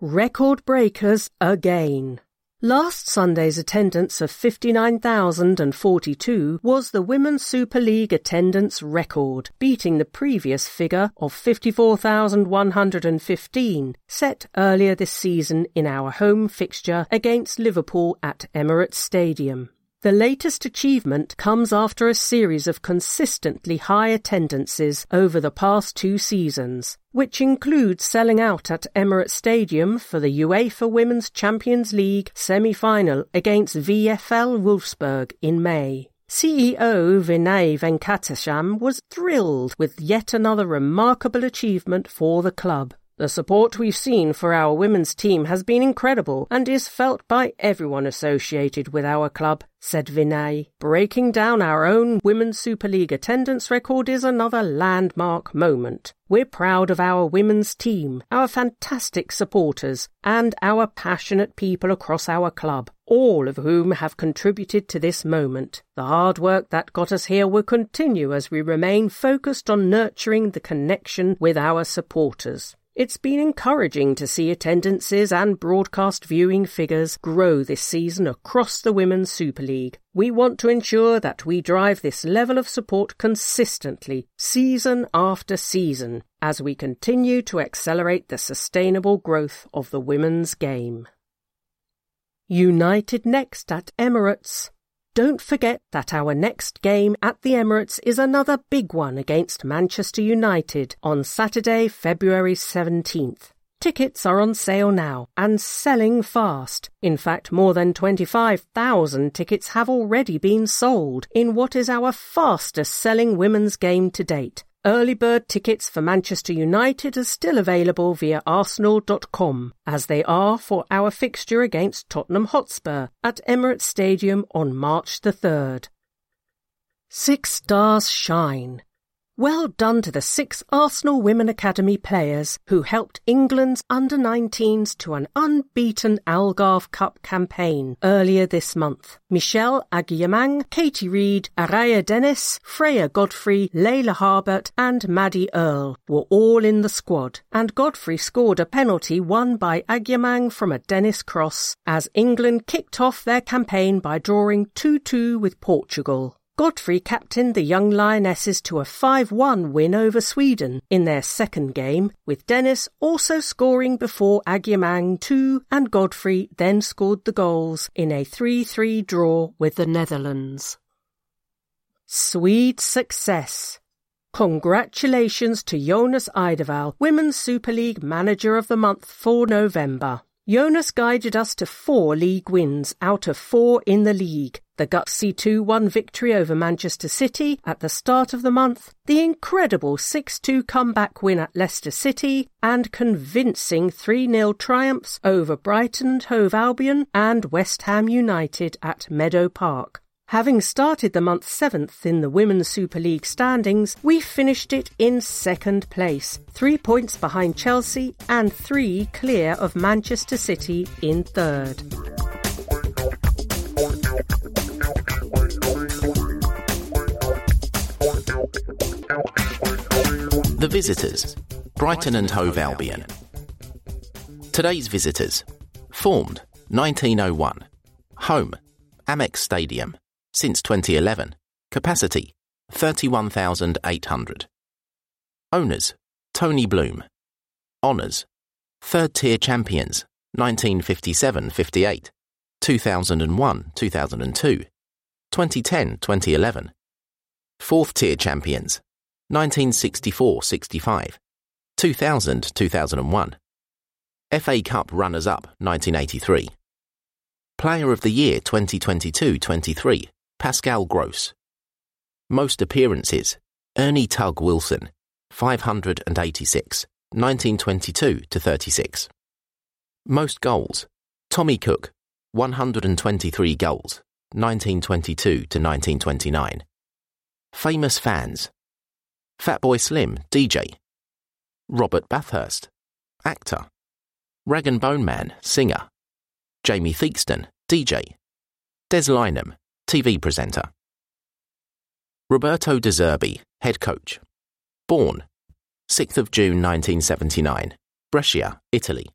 Record breakers again. Last Sunday's attendance of 59,042 was the Women's Super League attendance record, beating the previous figure of 54,115 set earlier this season in our home fixture against Liverpool at Emirates Stadium. The latest achievement comes after a series of consistently high attendances over the past two seasons, which includes selling out at Emirates Stadium for the UEFA Women's Champions League semi-final against VFL Wolfsburg in May. CEO Vinay Venkatesham was thrilled with yet another remarkable achievement for the club. The support we've seen for our women's team has been incredible and is felt by everyone associated with our club, said Vinay. Breaking down our own Women's Super League attendance record is another landmark moment. We're proud of our women's team, our fantastic supporters, and our passionate people across our club, all of whom have contributed to this moment. The hard work that got us here will continue as we remain focused on nurturing the connection with our supporters. It's been encouraging to see attendances and broadcast viewing figures grow this season across the Women's Super League. We want to ensure that we drive this level of support consistently, season after season, as we continue to accelerate the sustainable growth of the women's game. United next at Emirates. Don't forget that our next game at the Emirates is another big one against Manchester United on Saturday, February 17th. Tickets are on sale now and selling fast. In fact, more than 25,000 tickets have already been sold in what is our fastest selling women's game to date. Early bird tickets for Manchester United are still available via arsenal.com, as they are for our fixture against Tottenham Hotspur at Emirates Stadium on March the 3rd. Six stars shine. Well done to the six Arsenal Women Academy players who helped England's under 19s to an unbeaten Algarve Cup campaign earlier this month. Michelle Agyemang, Katie Reid, Araya Dennis, Freya Godfrey, Laila Harbert, and Maddie Earle were all in the squad, and Godfrey scored a penalty won by Agyemang from a Dennis cross as England kicked off their campaign by drawing 2-2 with Portugal. Godfrey captained the young Lionesses to a 5-1 win over Sweden in their second game, with Dennis also scoring before Agyemang 2 and Godfrey then scored the goals in a 3-3 draw with the Netherlands. Swede success. Congratulations to Jonas Eidevall, Women's Super League Manager of the Month for November. Jonas guided us to four league wins out of four in the league. The gutsy 2-1 victory over Manchester City at the start of the month, the incredible 6-2 comeback win at Leicester City, and convincing 3-0 triumphs over Brighton and Hove Albion and West Ham United at Meadow Park. Having started the month seventh in the Women's Super League standings, we finished it in second place, three points behind Chelsea and three clear of Manchester City in third. The visitors, Brighton and Hove Albion. Today's visitors, formed 1901, home, Amex Stadium, since 2011, capacity 31,800. Owners, Tony Bloom. Honours, third tier champions, 1957 58, 2001 2002, 2010 2011. Fourth tier champions, 1964 65, 2000 2001. FA Cup runners up 1983. Player of the Year 2022 23, Pascal Gross. Most appearances, Ernie Tug Wilson, 586, 1922 to 36. Most goals, Tommy Cook, 123 goals, 1922 to 1929. Famous fans, Fatboy Slim, DJ. Robert Bathurst, actor. Rag and Bone Man, singer. Jamie Theakston, DJ. Des Lynam, TV presenter. Roberto De Zerbi, head coach. Born 6th of June 1979, Brescia, Italy.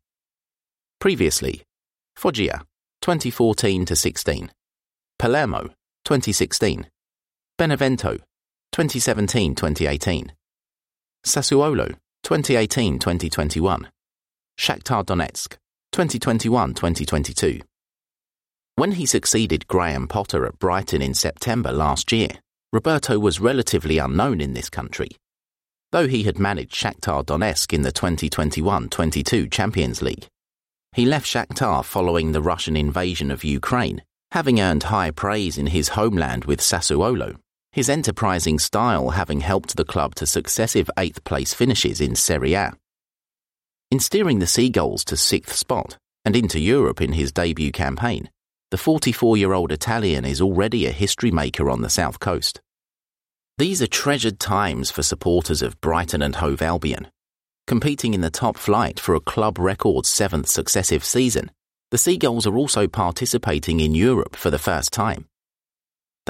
Previously, Foggia, 2014 to 16. Palermo, 2016. Benevento, 2017-2018. Sassuolo, 2018-2021. Shakhtar Donetsk, 2021-2022. When he succeeded Graham Potter at Brighton in September last year, Roberto was relatively unknown in this country. Though he had managed Shakhtar Donetsk in the 2021-22 Champions League, he left Shakhtar following the Russian invasion of Ukraine, having earned high praise in his homeland with Sassuolo, his enterprising style having helped the club to successive eighth place finishes in Serie A. In steering the Seagulls to sixth spot and into Europe in his debut campaign, the 44 year old Italian is already a history maker on the south coast. These are treasured times for supporters of Brighton and Hove Albion. Competing in the top flight for a club record seventh successive season, the Seagulls are also participating in Europe for the first time.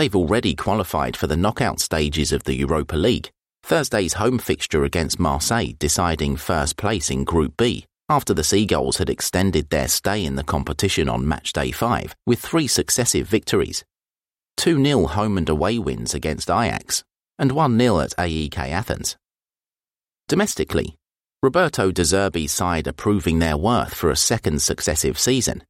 They've already qualified for the knockout stages of the Europa League Thursday's home fixture against Marseille deciding first place in Group B after the Seagulls had extended their stay in the competition on match day 5 with three successive victories 2 0 home and away wins against Ajax and 1 0 at AEK Athens. Domestically, Roberto De Zerbi's side are proving their worth for a second successive season.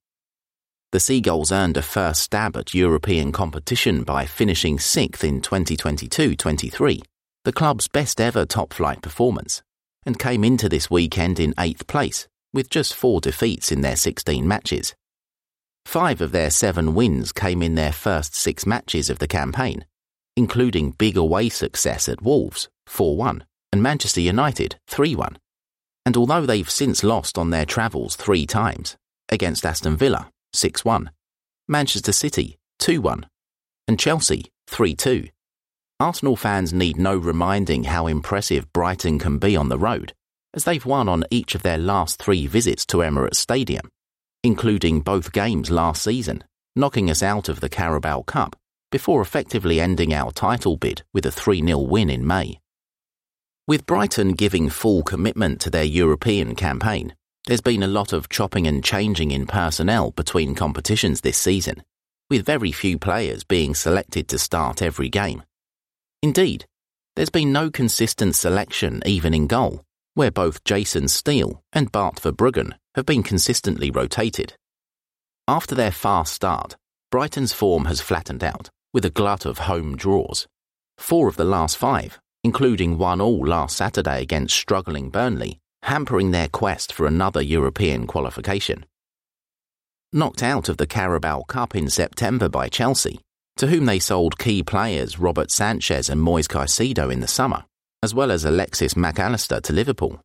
The Seagulls earned a first stab at European competition by finishing sixth in 2022 23 the club's best ever top flight performance, and came into this weekend in eighth place, with just four defeats in their 16 matches. Five of their seven wins came in their first six matches of the campaign, including big away success at Wolves, 4 1, and Manchester United, 3 1. And although they've since lost on their travels three times, against Aston Villa, 6 1, Manchester City, 2 1, and Chelsea, 3 2, Arsenal fans need no reminding how impressive Brighton can be on the road, as they've won on each of their last three visits to Emirates Stadium, including both games last season, knocking us out of the Carabao Cup before effectively ending our title bid with a 3 0 win in May. With Brighton giving full commitment to their European campaign, there's been a lot of chopping and changing in personnel between competitions this season, with very few players being selected to start every game. Indeed, there's been no consistent selection even in goal, where both Jason Steele and Bart Verbruggen have been consistently rotated. After their fast start, Brighton's form has flattened out, with a glut of home draws. Four of the last five, including one all last Saturday against struggling Burnley, hampering their quest for another European qualification. Knocked out of the Carabao Cup in September by Chelsea, to whom they sold key players Robert Sanchez and Moise Caicedo in the summer, as well as Alexis Mac Allister to Liverpool.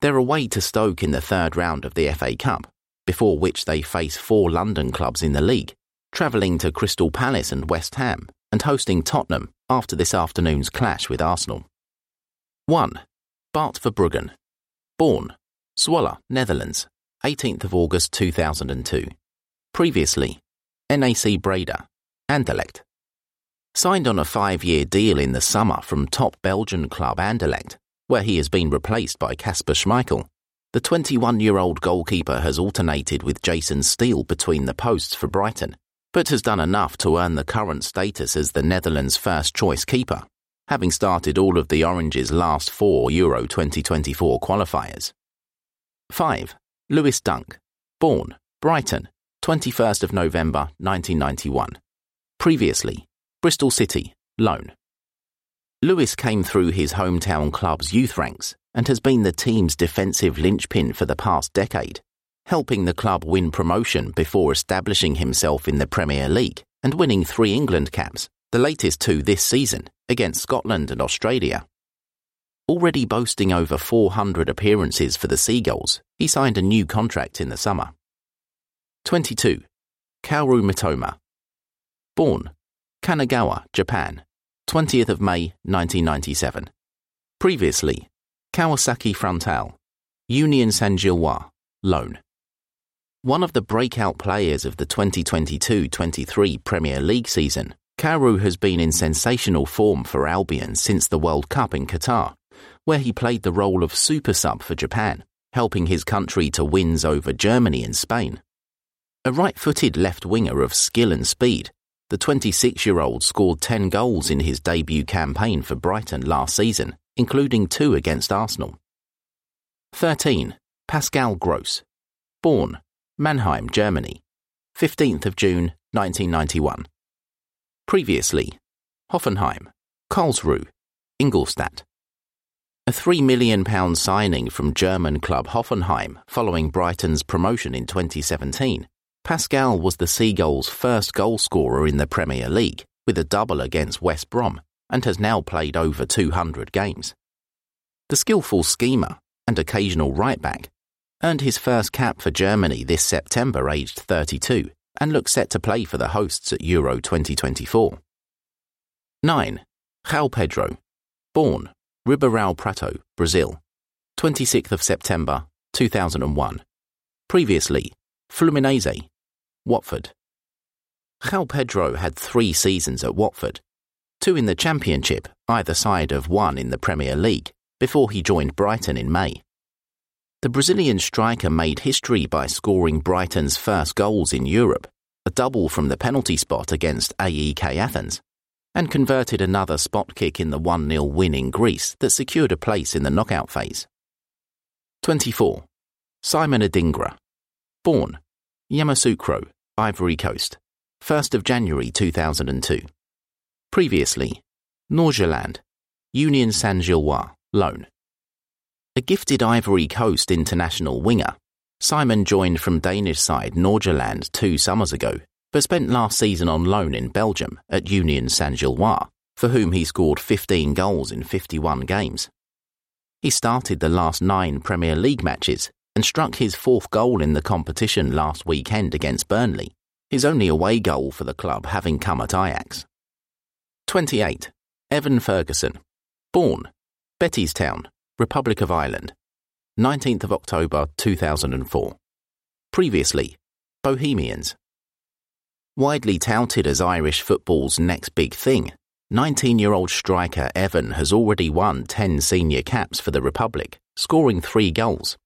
They're away to Stoke in the third round of the FA Cup, before which they face four London clubs in the league, travelling to Crystal Palace and West Ham and hosting Tottenham after this afternoon's clash with Arsenal. 1. Bart Verbruggen. Born, Zwolle, Netherlands, 18th of August 2002. Previously, NAC Breda, Anderlecht. Signed on a five-year deal in the summer from top Belgian club Anderlecht, where he has been replaced by Kasper Schmeichel. The 21-year-old goalkeeper has alternated with Jason Steele between the posts for Brighton, but has done enough to earn the current status as the Netherlands' first-choice keeper, having started all of the Oranges' last four Euro 2024 qualifiers. 5. Lewis Dunk. Born, Brighton, 21st of November 1991. Previously, Bristol City, loan. Lewis came through his hometown club's youth ranks and has been the team's defensive linchpin for the past decade, helping the club win promotion before establishing himself in the Premier League and winning three England caps, the latest two this season, against Scotland and Australia. Already boasting over 400 appearances for the Seagulls, he signed a new contract in the summer. 22. Kaoru Mitoma. Born, Kanagawa, Japan, 20th of May 1997. Previously, Kawasaki Frontale, Union Saint-Gilloise, loan. One of the breakout players of the 2022-23 Premier League season, Kaoru has been in sensational form for Albion since the World Cup in Qatar, where he played the role of super sub for Japan, helping his country to wins over Germany and Spain. A right footed left winger of skill and speed, the 26 year old scored 10 goals in his debut campaign for Brighton last season, including two against Arsenal. 13. Pascal Gross. Born, Mannheim, Germany, 15th of June 1991. Previously, Hoffenheim, Karlsruhe, Ingolstadt. A £3 million signing from German club Hoffenheim following Brighton's promotion in 2017, Pascal was the Seagulls' first goalscorer in the Premier League, with a double against West Brom, and has now played over 200 games. The skillful schemer and occasional right back earned his first cap for Germany this September, aged 32, and looks set to play for the hosts at Euro 2024. 9. João Pedro. Born, Ribeirão Preto, Brazil. 26th of September, 2001. Previously, Fluminense, Watford. João Pedro had three seasons at Watford, two in the Championship, either side of one in the Premier League, before he joined Brighton in May. The Brazilian striker made history by scoring Brighton's first goals in Europe, a double from the penalty spot against AEK Athens, and converted another spot kick in the 1 0 win in Greece that secured a place in the knockout phase. 24. Simon Adingra. Born Yamoussoukro, Ivory Coast, 1st of January 2002. Previously, Nordsjælland, Union Saint-Gilloise, loan. A gifted Ivory Coast international winger, Simon joined from Danish side Nordsjælland two summers ago, but spent last season on loan in Belgium at Union Saint-Gilloise, for whom he scored 15 goals in 51 games. He started the last nine Premier League matches and struck his fourth goal in the competition last weekend against Burnley, his only away goal for the club having come at Ajax. 28. Evan Ferguson. Born, Bettystown, Republic of Ireland, 19th of October 2004. Previously, Bohemians. Widely touted as Irish football's next big thing, 19 year old striker Evan has already won 10 senior caps for the Republic, scoring three goals.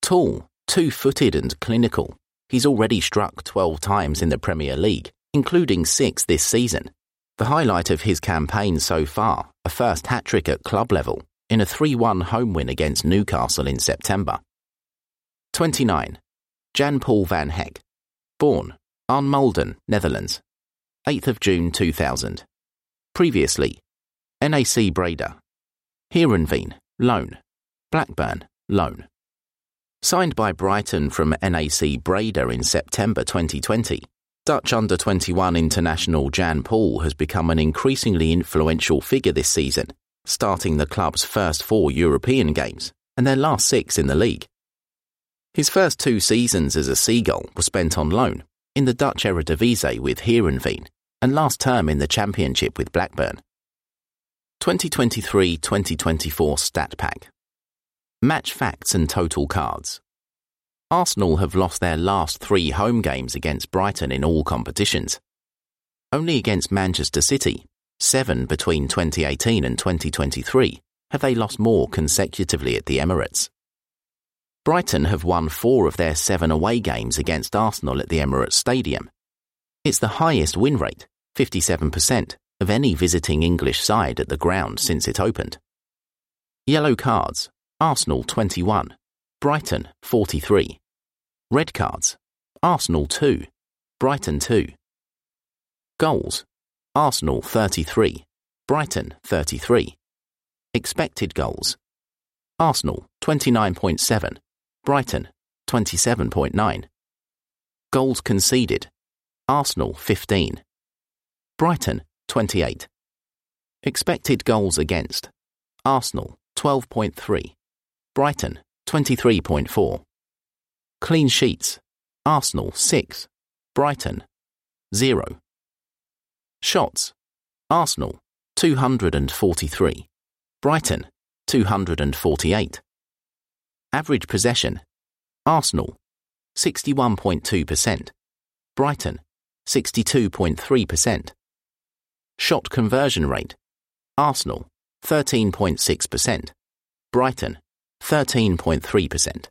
Tall, two footed, and clinical, he's already struck 12 times in the Premier League, including six this season. The highlight of his campaign so far, a first hat trick at club level, in a 3 1 home win against Newcastle in September. 29. Jan Paul van Hecke, Born, Arnemuiden, Netherlands. 8th of June 2000. Previously, NAC Breda. Heerenveen, loan. Blackburn, loan. Signed by Brighton from NAC Breda in September 2020, Dutch under 21 international Jan Paul has become an increasingly influential figure this season, starting the club's first four European games and their last six in the league. His first two seasons as a Seagull were spent on loan, in the Dutch Eredivisie with Heerenveen, and last term in the Championship with Blackburn. 2023-2024 Stat Pack Match facts and total cards. Arsenal have lost their last three home games against Brighton in all competitions. Only against Manchester City, seven between 2018 and 2023, have they lost more consecutively at the Emirates. Brighton have won four of their seven away games against Arsenal at the Emirates Stadium. It's the highest win rate, 57%, of any visiting English side at the ground since it opened. Yellow cards Arsenal 21, Brighton 43. Red cards Arsenal 2, Brighton 2. Goals Arsenal 33, Brighton 33. Expected goals Arsenal 29.7, Brighton 27.9. Goals conceded Arsenal 15, Brighton 28. Expected goals against Arsenal 12.3, Brighton 23.4. Clean sheets Arsenal 6, Brighton 0. Shots Arsenal 243, Brighton 248. Average possession Arsenal 61.2%, Brighton 62.3%. Shot conversion rate Arsenal 13.6%, Brighton 13.3%.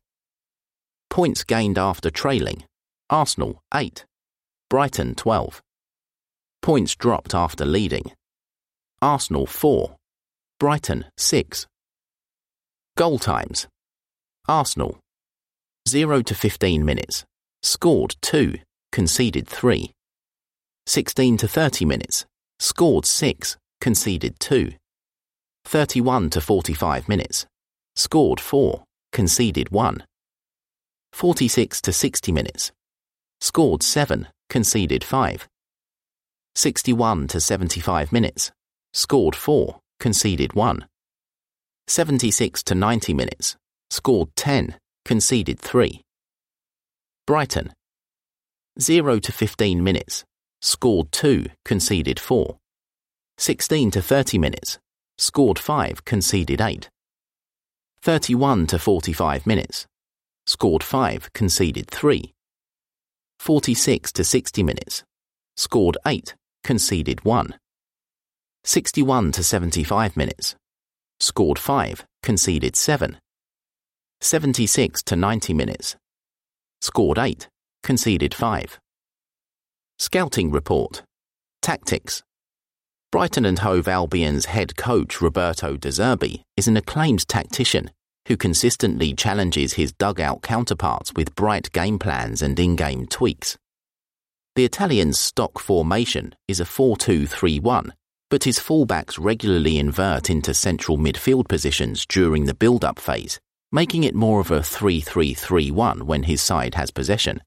Points gained after trailing Arsenal 8, Brighton 12. Points dropped after leading Arsenal 4, Brighton 6. Goal times Arsenal 0 to 15 minutes, scored 2, conceded 3. 16 to 30 minutes, scored 6, conceded 2. 31 to 45 minutes, scored 4, conceded 1. 46 to 60 minutes, scored 7, conceded 5. 61 to 75 minutes, scored 4, conceded 1. 76 to 90 minutes, scored 10, conceded 3. Brighton 0 to 15 minutes, scored 2, conceded 4. 16 to 30 minutes, scored 5, conceded 8. 31 to 45 minutes, scored 5, conceded 3. 46 to 60 minutes, scored 8, conceded 1. 61 to 75 minutes, scored 5, conceded 7. 76 to 90 minutes, scored 8, conceded 5. Scouting report. Tactics. Brighton and Hove Albion's head coach Roberto De Zerbi is an acclaimed tactician who consistently challenges his dugout counterparts with bright game plans and in-game tweaks. The Italian's stock formation is a 4-2-3-1 but his fullbacks regularly invert into central midfield positions during the build-up phase, making it more of a 3-3-3-1 when his side has possession.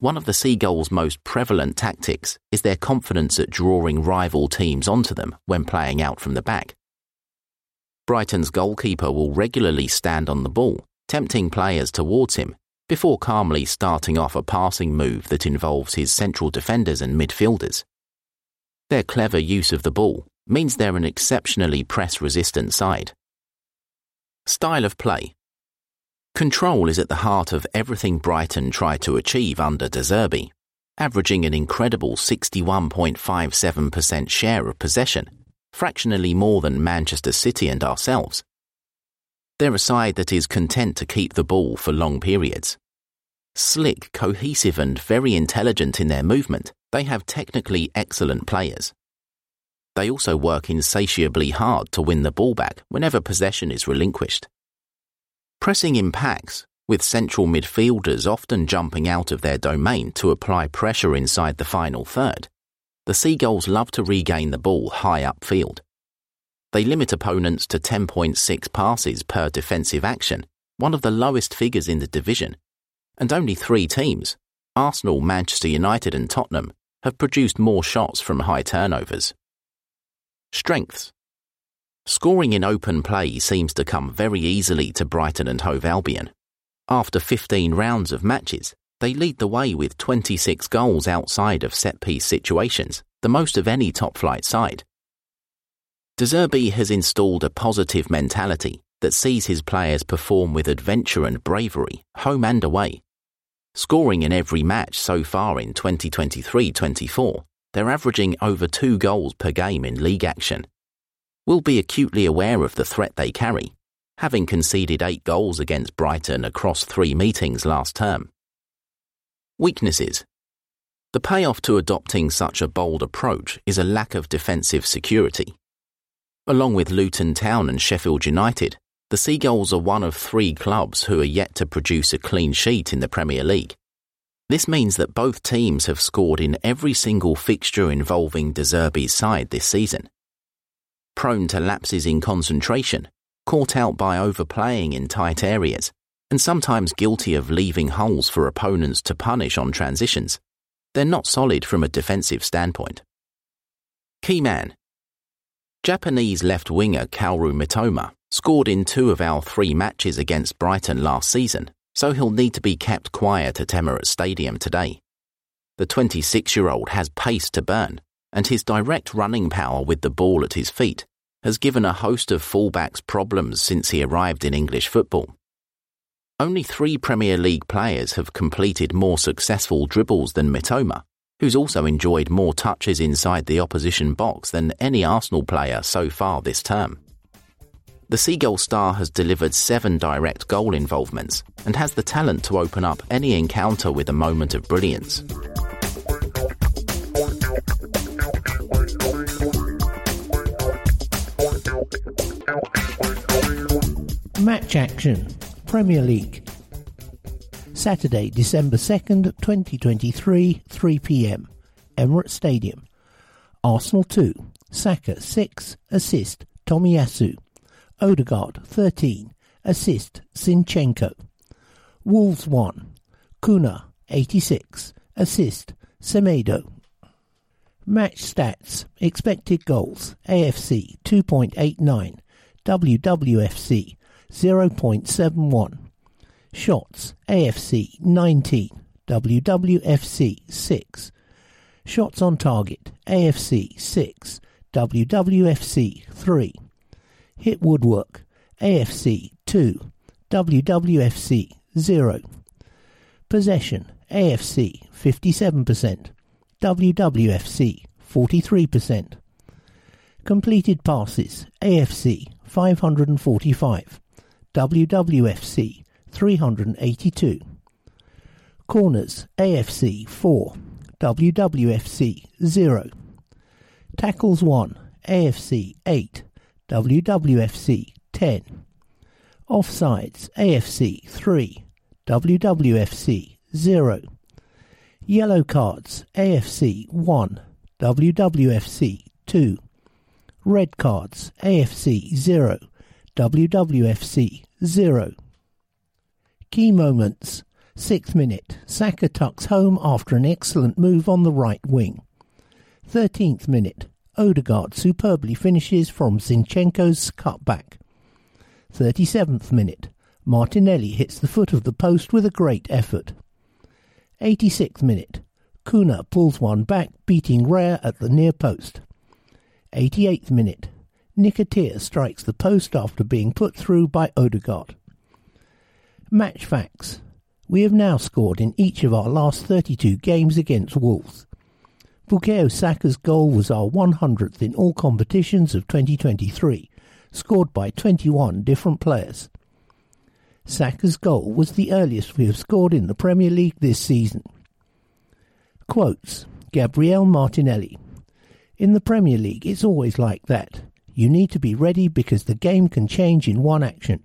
One of the Seagulls' most prevalent tactics is their confidence at drawing rival teams onto them when playing out from the back. Brighton's goalkeeper will regularly stand on the ball, tempting players towards him, before calmly starting off a passing move that involves his central defenders and midfielders. Their clever use of the ball means they're an exceptionally press resistant side. Style of play Control is at the heart of everything Brighton tried to achieve under De Zerbi, averaging an incredible 61.57% share of possession, fractionally more than Manchester City and ourselves. They're a side that is content to keep the ball for long periods. Slick, cohesive, and very intelligent in their movement, they have technically excellent players. They also work insatiably hard to win the ball back whenever possession is relinquished. Pressing in packs, with central midfielders often jumping out of their domain to apply pressure inside the final third, the Seagulls love to regain the ball high upfield. They limit opponents to 10.6 passes per defensive action, one of the lowest figures in the division, and only three teams, Arsenal, Manchester United, and Tottenham, have produced more shots from high turnovers. Strengths Scoring in open play seems to come very easily to Brighton and Hove Albion. After 15 rounds of matches, They lead the way with 26 goals outside of set piece situations, the most of any top flight side. De Zerbi has installed a positive mentality that sees his players perform with adventure and bravery, home and away. Scoring in every match so far in 2023 24, they're averaging over two goals per game in league action. We'll be acutely aware of the threat they carry, having conceded eight goals against Brighton across three meetings last term. Weaknesses The payoff to adopting such a bold approach is a lack of defensive security. Along with Luton Town and Sheffield United, the Seagulls are one of three clubs who are yet to produce a clean sheet in the Premier League. This means that both teams have scored in every single fixture involving De Zerbi's side this season. Prone to lapses in concentration, caught out by overplaying in tight areas, and sometimes guilty of leaving holes for opponents to punish on transitions, they're not solid from a defensive standpoint. Key man Japanese left winger Kaoru Mitoma scored in two of our three matches against Brighton last season, so he'll need to be kept quiet at Emirates Stadium today. The 26 year old has pace to burn, and his direct running power with the ball at his feet has given a host of fullbacks problems since he arrived in English football. Only three Premier League players have completed more successful dribbles than Mitoma, who's also enjoyed more touches inside the opposition box than any Arsenal player so far this term. The Seagull star has delivered seven direct goal involvements and has the talent to open up any encounter with a moment of brilliance. Match action Premier League. Saturday, December 2nd, 2023, 3 pm. Emirates Stadium. Arsenal 2. Saka 6. Assist Tomiyasu. Odegaard 13. Assist Zinchenko. Wolves 1. Cunha 86. Assist Semedo. Match stats. Expected goals. AFC 2.89. WWFC 0.71. Shots AFC 19, WWFC 6. Shots on target AFC 6, WWFC 3. Hit woodwork AFC 2, WWFC 0. Possession AFC 57%, WWFC 43%. Completed passes AFC 545. WWFC 382. Corners AFC 4, WWFC 0. Tackles 1, AFC 8, WWFC 10. Offsides AFC 3, WWFC 0. Yellow cards AFC 1, WWFC 2. Red cards AFC 0, WWFC 0. Key moments. Sixth minute. Saka tucks home after an excellent move on the right wing. Thirteenth minute. Odegaard superbly finishes from Zinchenko's cutback. 37th minute. Martinelli hits the foot of the post with a great effort. 86th minute. Cunha pulls one back, beating Raya at the near post. 88th minute. Nketiah strikes the post after being put through by Odegaard. Match facts. We have now scored in each of our last 32 games against Wolves. Bukayo Saka's goal was our 100th in all competitions of 2023, scored by 21 different players. Saka's goal was the earliest we have scored in the Premier League this season. Quotes Gabriel Martinelli. In the Premier League, it's always like that. You need to be ready because the game can change in one action.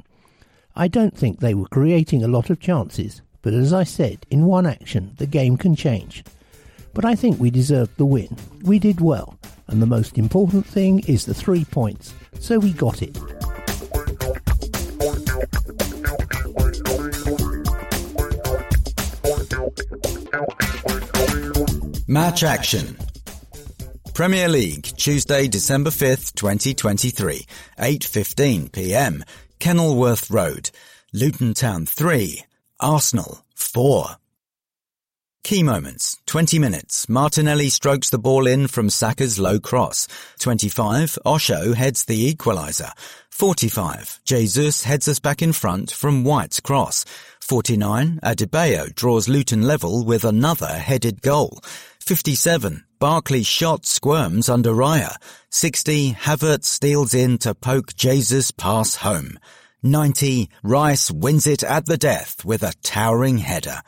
I don't think they were creating a lot of chances, but as I said, in one action, the game can change. But I think we deserved the win. We did well, and the most important thing is the three points, so we got it. Match action. Premier League, Tuesday, December 5th, 2023, 8.15 p.m. Kenilworth Road, Luton Town 3, Arsenal 4. Key moments. 20 minutes. Martinelli strokes the ball in from Saka's low cross. 25. Osho heads the equaliser. 45. Jesus heads us back in front from White's cross. 49. Adebayo draws Luton level with another headed goal. 57. Barkley's shot squirms under Raya. 60. Havertz steals in to poke Jesus pass home. 90. Rice wins it at the death with a towering header.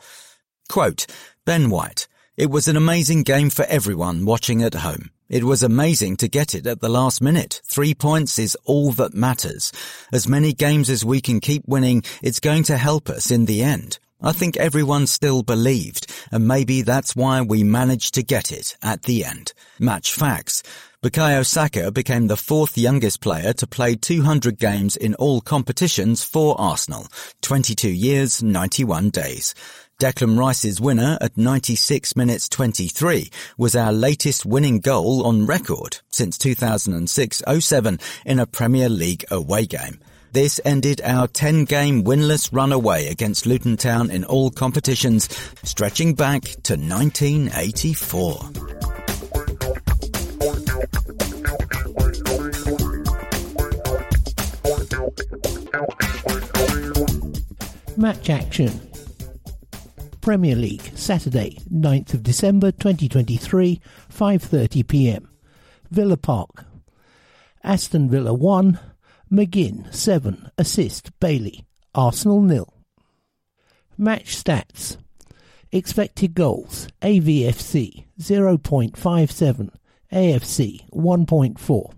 Quote, Ben White, it was an amazing game for everyone watching at home. It was amazing to get it at the last minute. Three points is all that matters. As many games as we can keep winning, it's going to help us in the end. I think everyone still believed, and maybe that's why we managed to get it at the end. Match facts. Bukayo Saka became the fourth youngest player to play 200 games in all competitions for Arsenal. 22 years, 91 days. Declan Rice's winner at 96 minutes 23 was our latest winning goal on record since 2006-07 in a Premier League away game. This ended our 10-game winless run away against Luton Town in all competitions, stretching back to 1984. Match action. Premier League, Saturday, 9th of December 2023, 5:30 p.m. Villa Park. Aston Villa 1, McGinn 7, assist Bailey, Arsenal nil. Match stats. Expected goals, AVFC 0.57, AFC 1.4.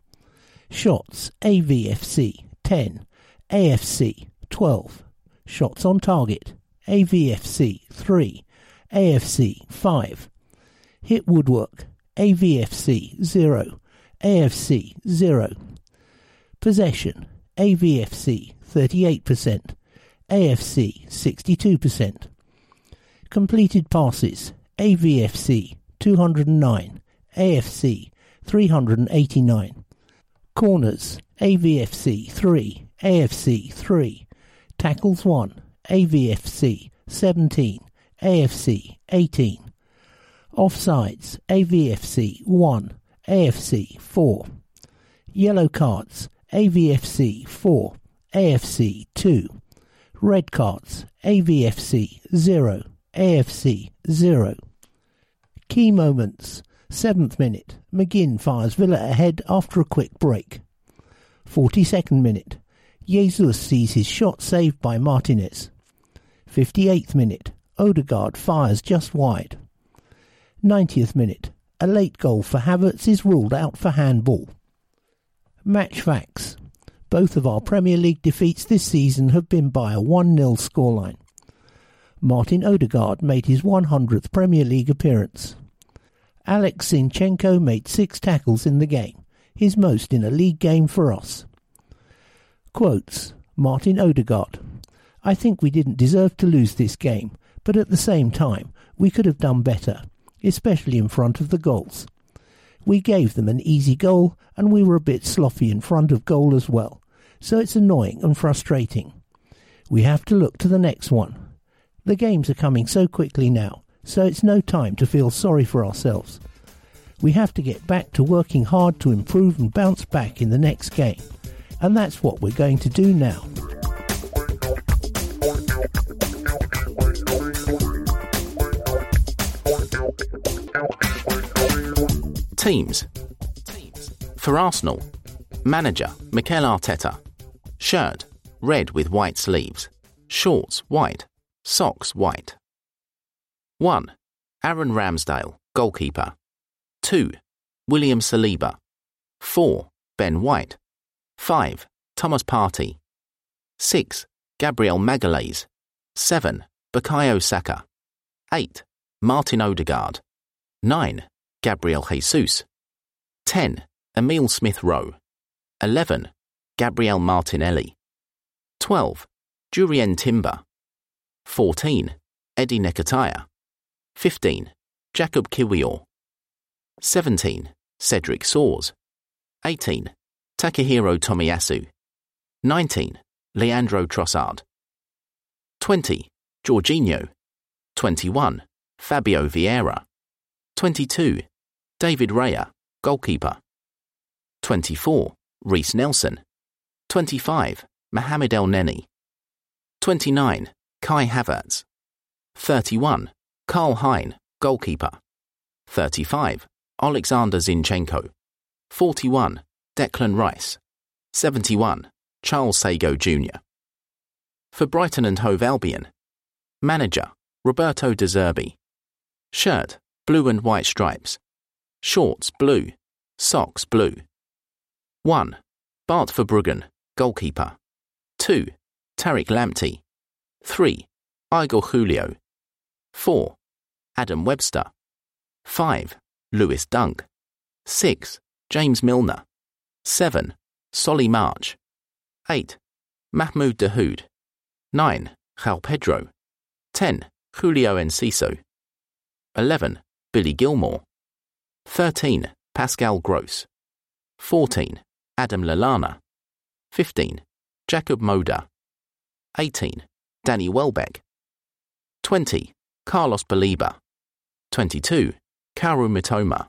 Shots, AVFC 10, AFC 12. Shots on target, AVFC 3, AFC 5. Hit woodwork, AVFC 0, AFC 0. Possession, AVFC 38%, AFC 62%. Completed passes, AVFC 209, AFC 389. Corners, AVFC 3, AFC 3. Tackles 1, AVFC 17, AFC 18. Offsides, AVFC 1, AFC 4. Yellow cards, AVFC 4, AFC 2. Red cards, AVFC 0, AFC 0. Key moments. 7th minute, McGinn fires Villa ahead after a quick break. 42nd minute, Jesus sees his shot saved by Martinez. 58th minute, Odegaard fires just wide. 90th minute, a late goal for Havertz is ruled out for handball. Match facts. Both of our Premier League defeats this season have been by a 1 0 scoreline. Martin Odegaard made his 100th Premier League appearance. Alex Zinchenko made six tackles in the game, his most in a league game for us. Quotes Martin Odegaard. I think we didn't deserve to lose this game, but at the same time, we could have done better, especially in front of the goals. We gave them an easy goal, and we were a bit sloppy in front of goal as well, so it's annoying and frustrating. We have to look to the next one. The games are coming so quickly now, so it's no time to feel sorry for ourselves. We have to get back to working hard to improve and bounce back in the next game, and that's what we're going to do now. Teams. For Arsenal, manager Mikel Arteta. Shirt red with white sleeves. Shorts white. Socks white. 1. Aaron Ramsdale, goalkeeper. 2. William Saliba. 4. Ben White. 5. Thomas Partey. 6. Gabriel Magalhaes. 7. Bukayo Saka. 8. Martin Odegaard. 9. Gabriel Jesus. 10. Emil Smith Rowe. 11. Gabriel Martinelli. 12. Jurrien Timber. 14. Eddie Nketiah. 15. Jakub Kiwior. 17. Cedric Soares. 18. Takahiro Tomiyasu. 19. Leandro Trossard. 20. Jorginho. 21. Fabio Vieira. 22. David Raya, goalkeeper. 24. Reiss Nelson. 25. Mohamed Elneny. 29. Kai Havertz. 31. Karl Hein, goalkeeper. 35. Alexander Zinchenko. 41. Declan Rice. 71. Charles Sagoe Jr. For Brighton and Hove Albion, Manager Roberto De Zerbi. Shirt blue and white stripes. Shorts blue. Socks blue. 1. Bart Verbruggen, goalkeeper. 2. Tariq Lamptey. 3. Igor Julio. 4. Adam Webster. 5. Lewis Dunk. 6. James Milner. 7. Solly March. 8. Mahmoud Dahoud. 9. João Pedro. 10. Julio Enciso. 11. Billy Gilmour. 13. Pascal Gross. 14. Adam Lallana. 15. Jakub Moder. 18. Danny Welbeck. 20. Carlos Baleba. 22. Kaoru Mitoma.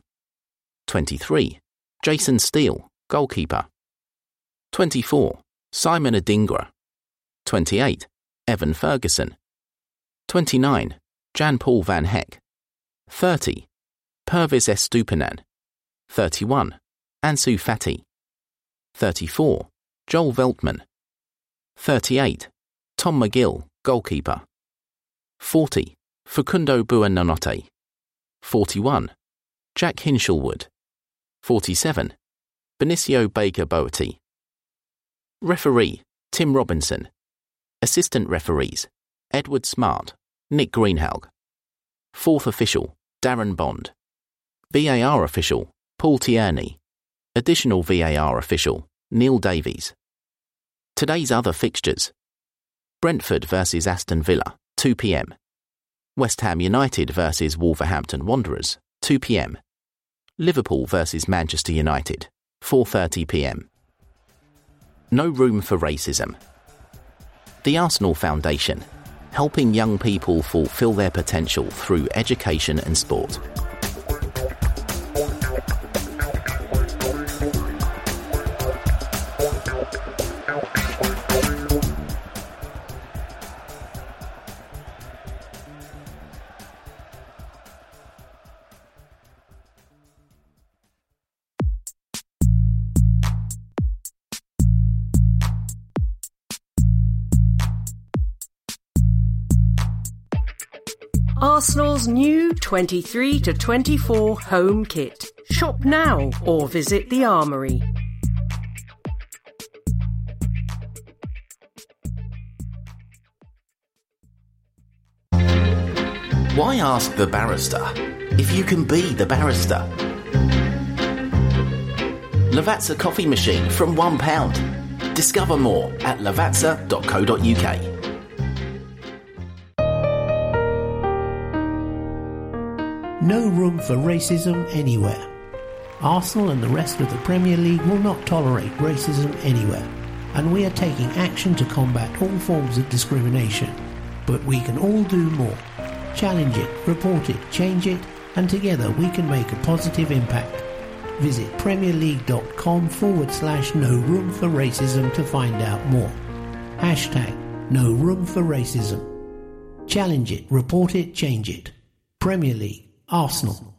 23. Jason Steele, goalkeeper. 24. Simon Adingra. 28. Evan Ferguson. 29. Jan Paul van Hecke. 30. Pervis Estupinan. 31. Ansu Fati. 34. Joel Veltman. 38. Tom McGill, goalkeeper. 40. Facundo Buonanotte. 41. Jack Hinshelwood. 47. Benicio Baker-Boaitey. Referee Tim Robinson. Assistant referees Edward Smart, Nick Greenhalgh. Fourth official Darren Bond. VAR official Paul Tierney. Additional VAR official Neil Davies. Today's other fixtures Brentford versus Aston Villa, 2 pm. West Ham United versus Wolverhampton Wanderers, 2 pm. Liverpool versus Manchester United, 4:30 p.m. No room for racism. The Arsenal Foundation, helping young people fulfill their potential through education and sport. New 23 to 24 home kit. Shop now or visit the Armoury. Why ask the barrister if you can be the barrister? Lavazza coffee machine from £1. Discover more at lavazza.co.uk. No room for racism anywhere. Arsenal and the rest of the Premier League will not tolerate racism anywhere, and we are taking action to combat all forms of discrimination. But we can all do more. Challenge it, report it, change it, and together we can make a positive impact. Visit premierleague.com forward slash no room for racism to find out more. Hashtag no room for racism. Challenge it, report it, change it. Premier League. Arsenal.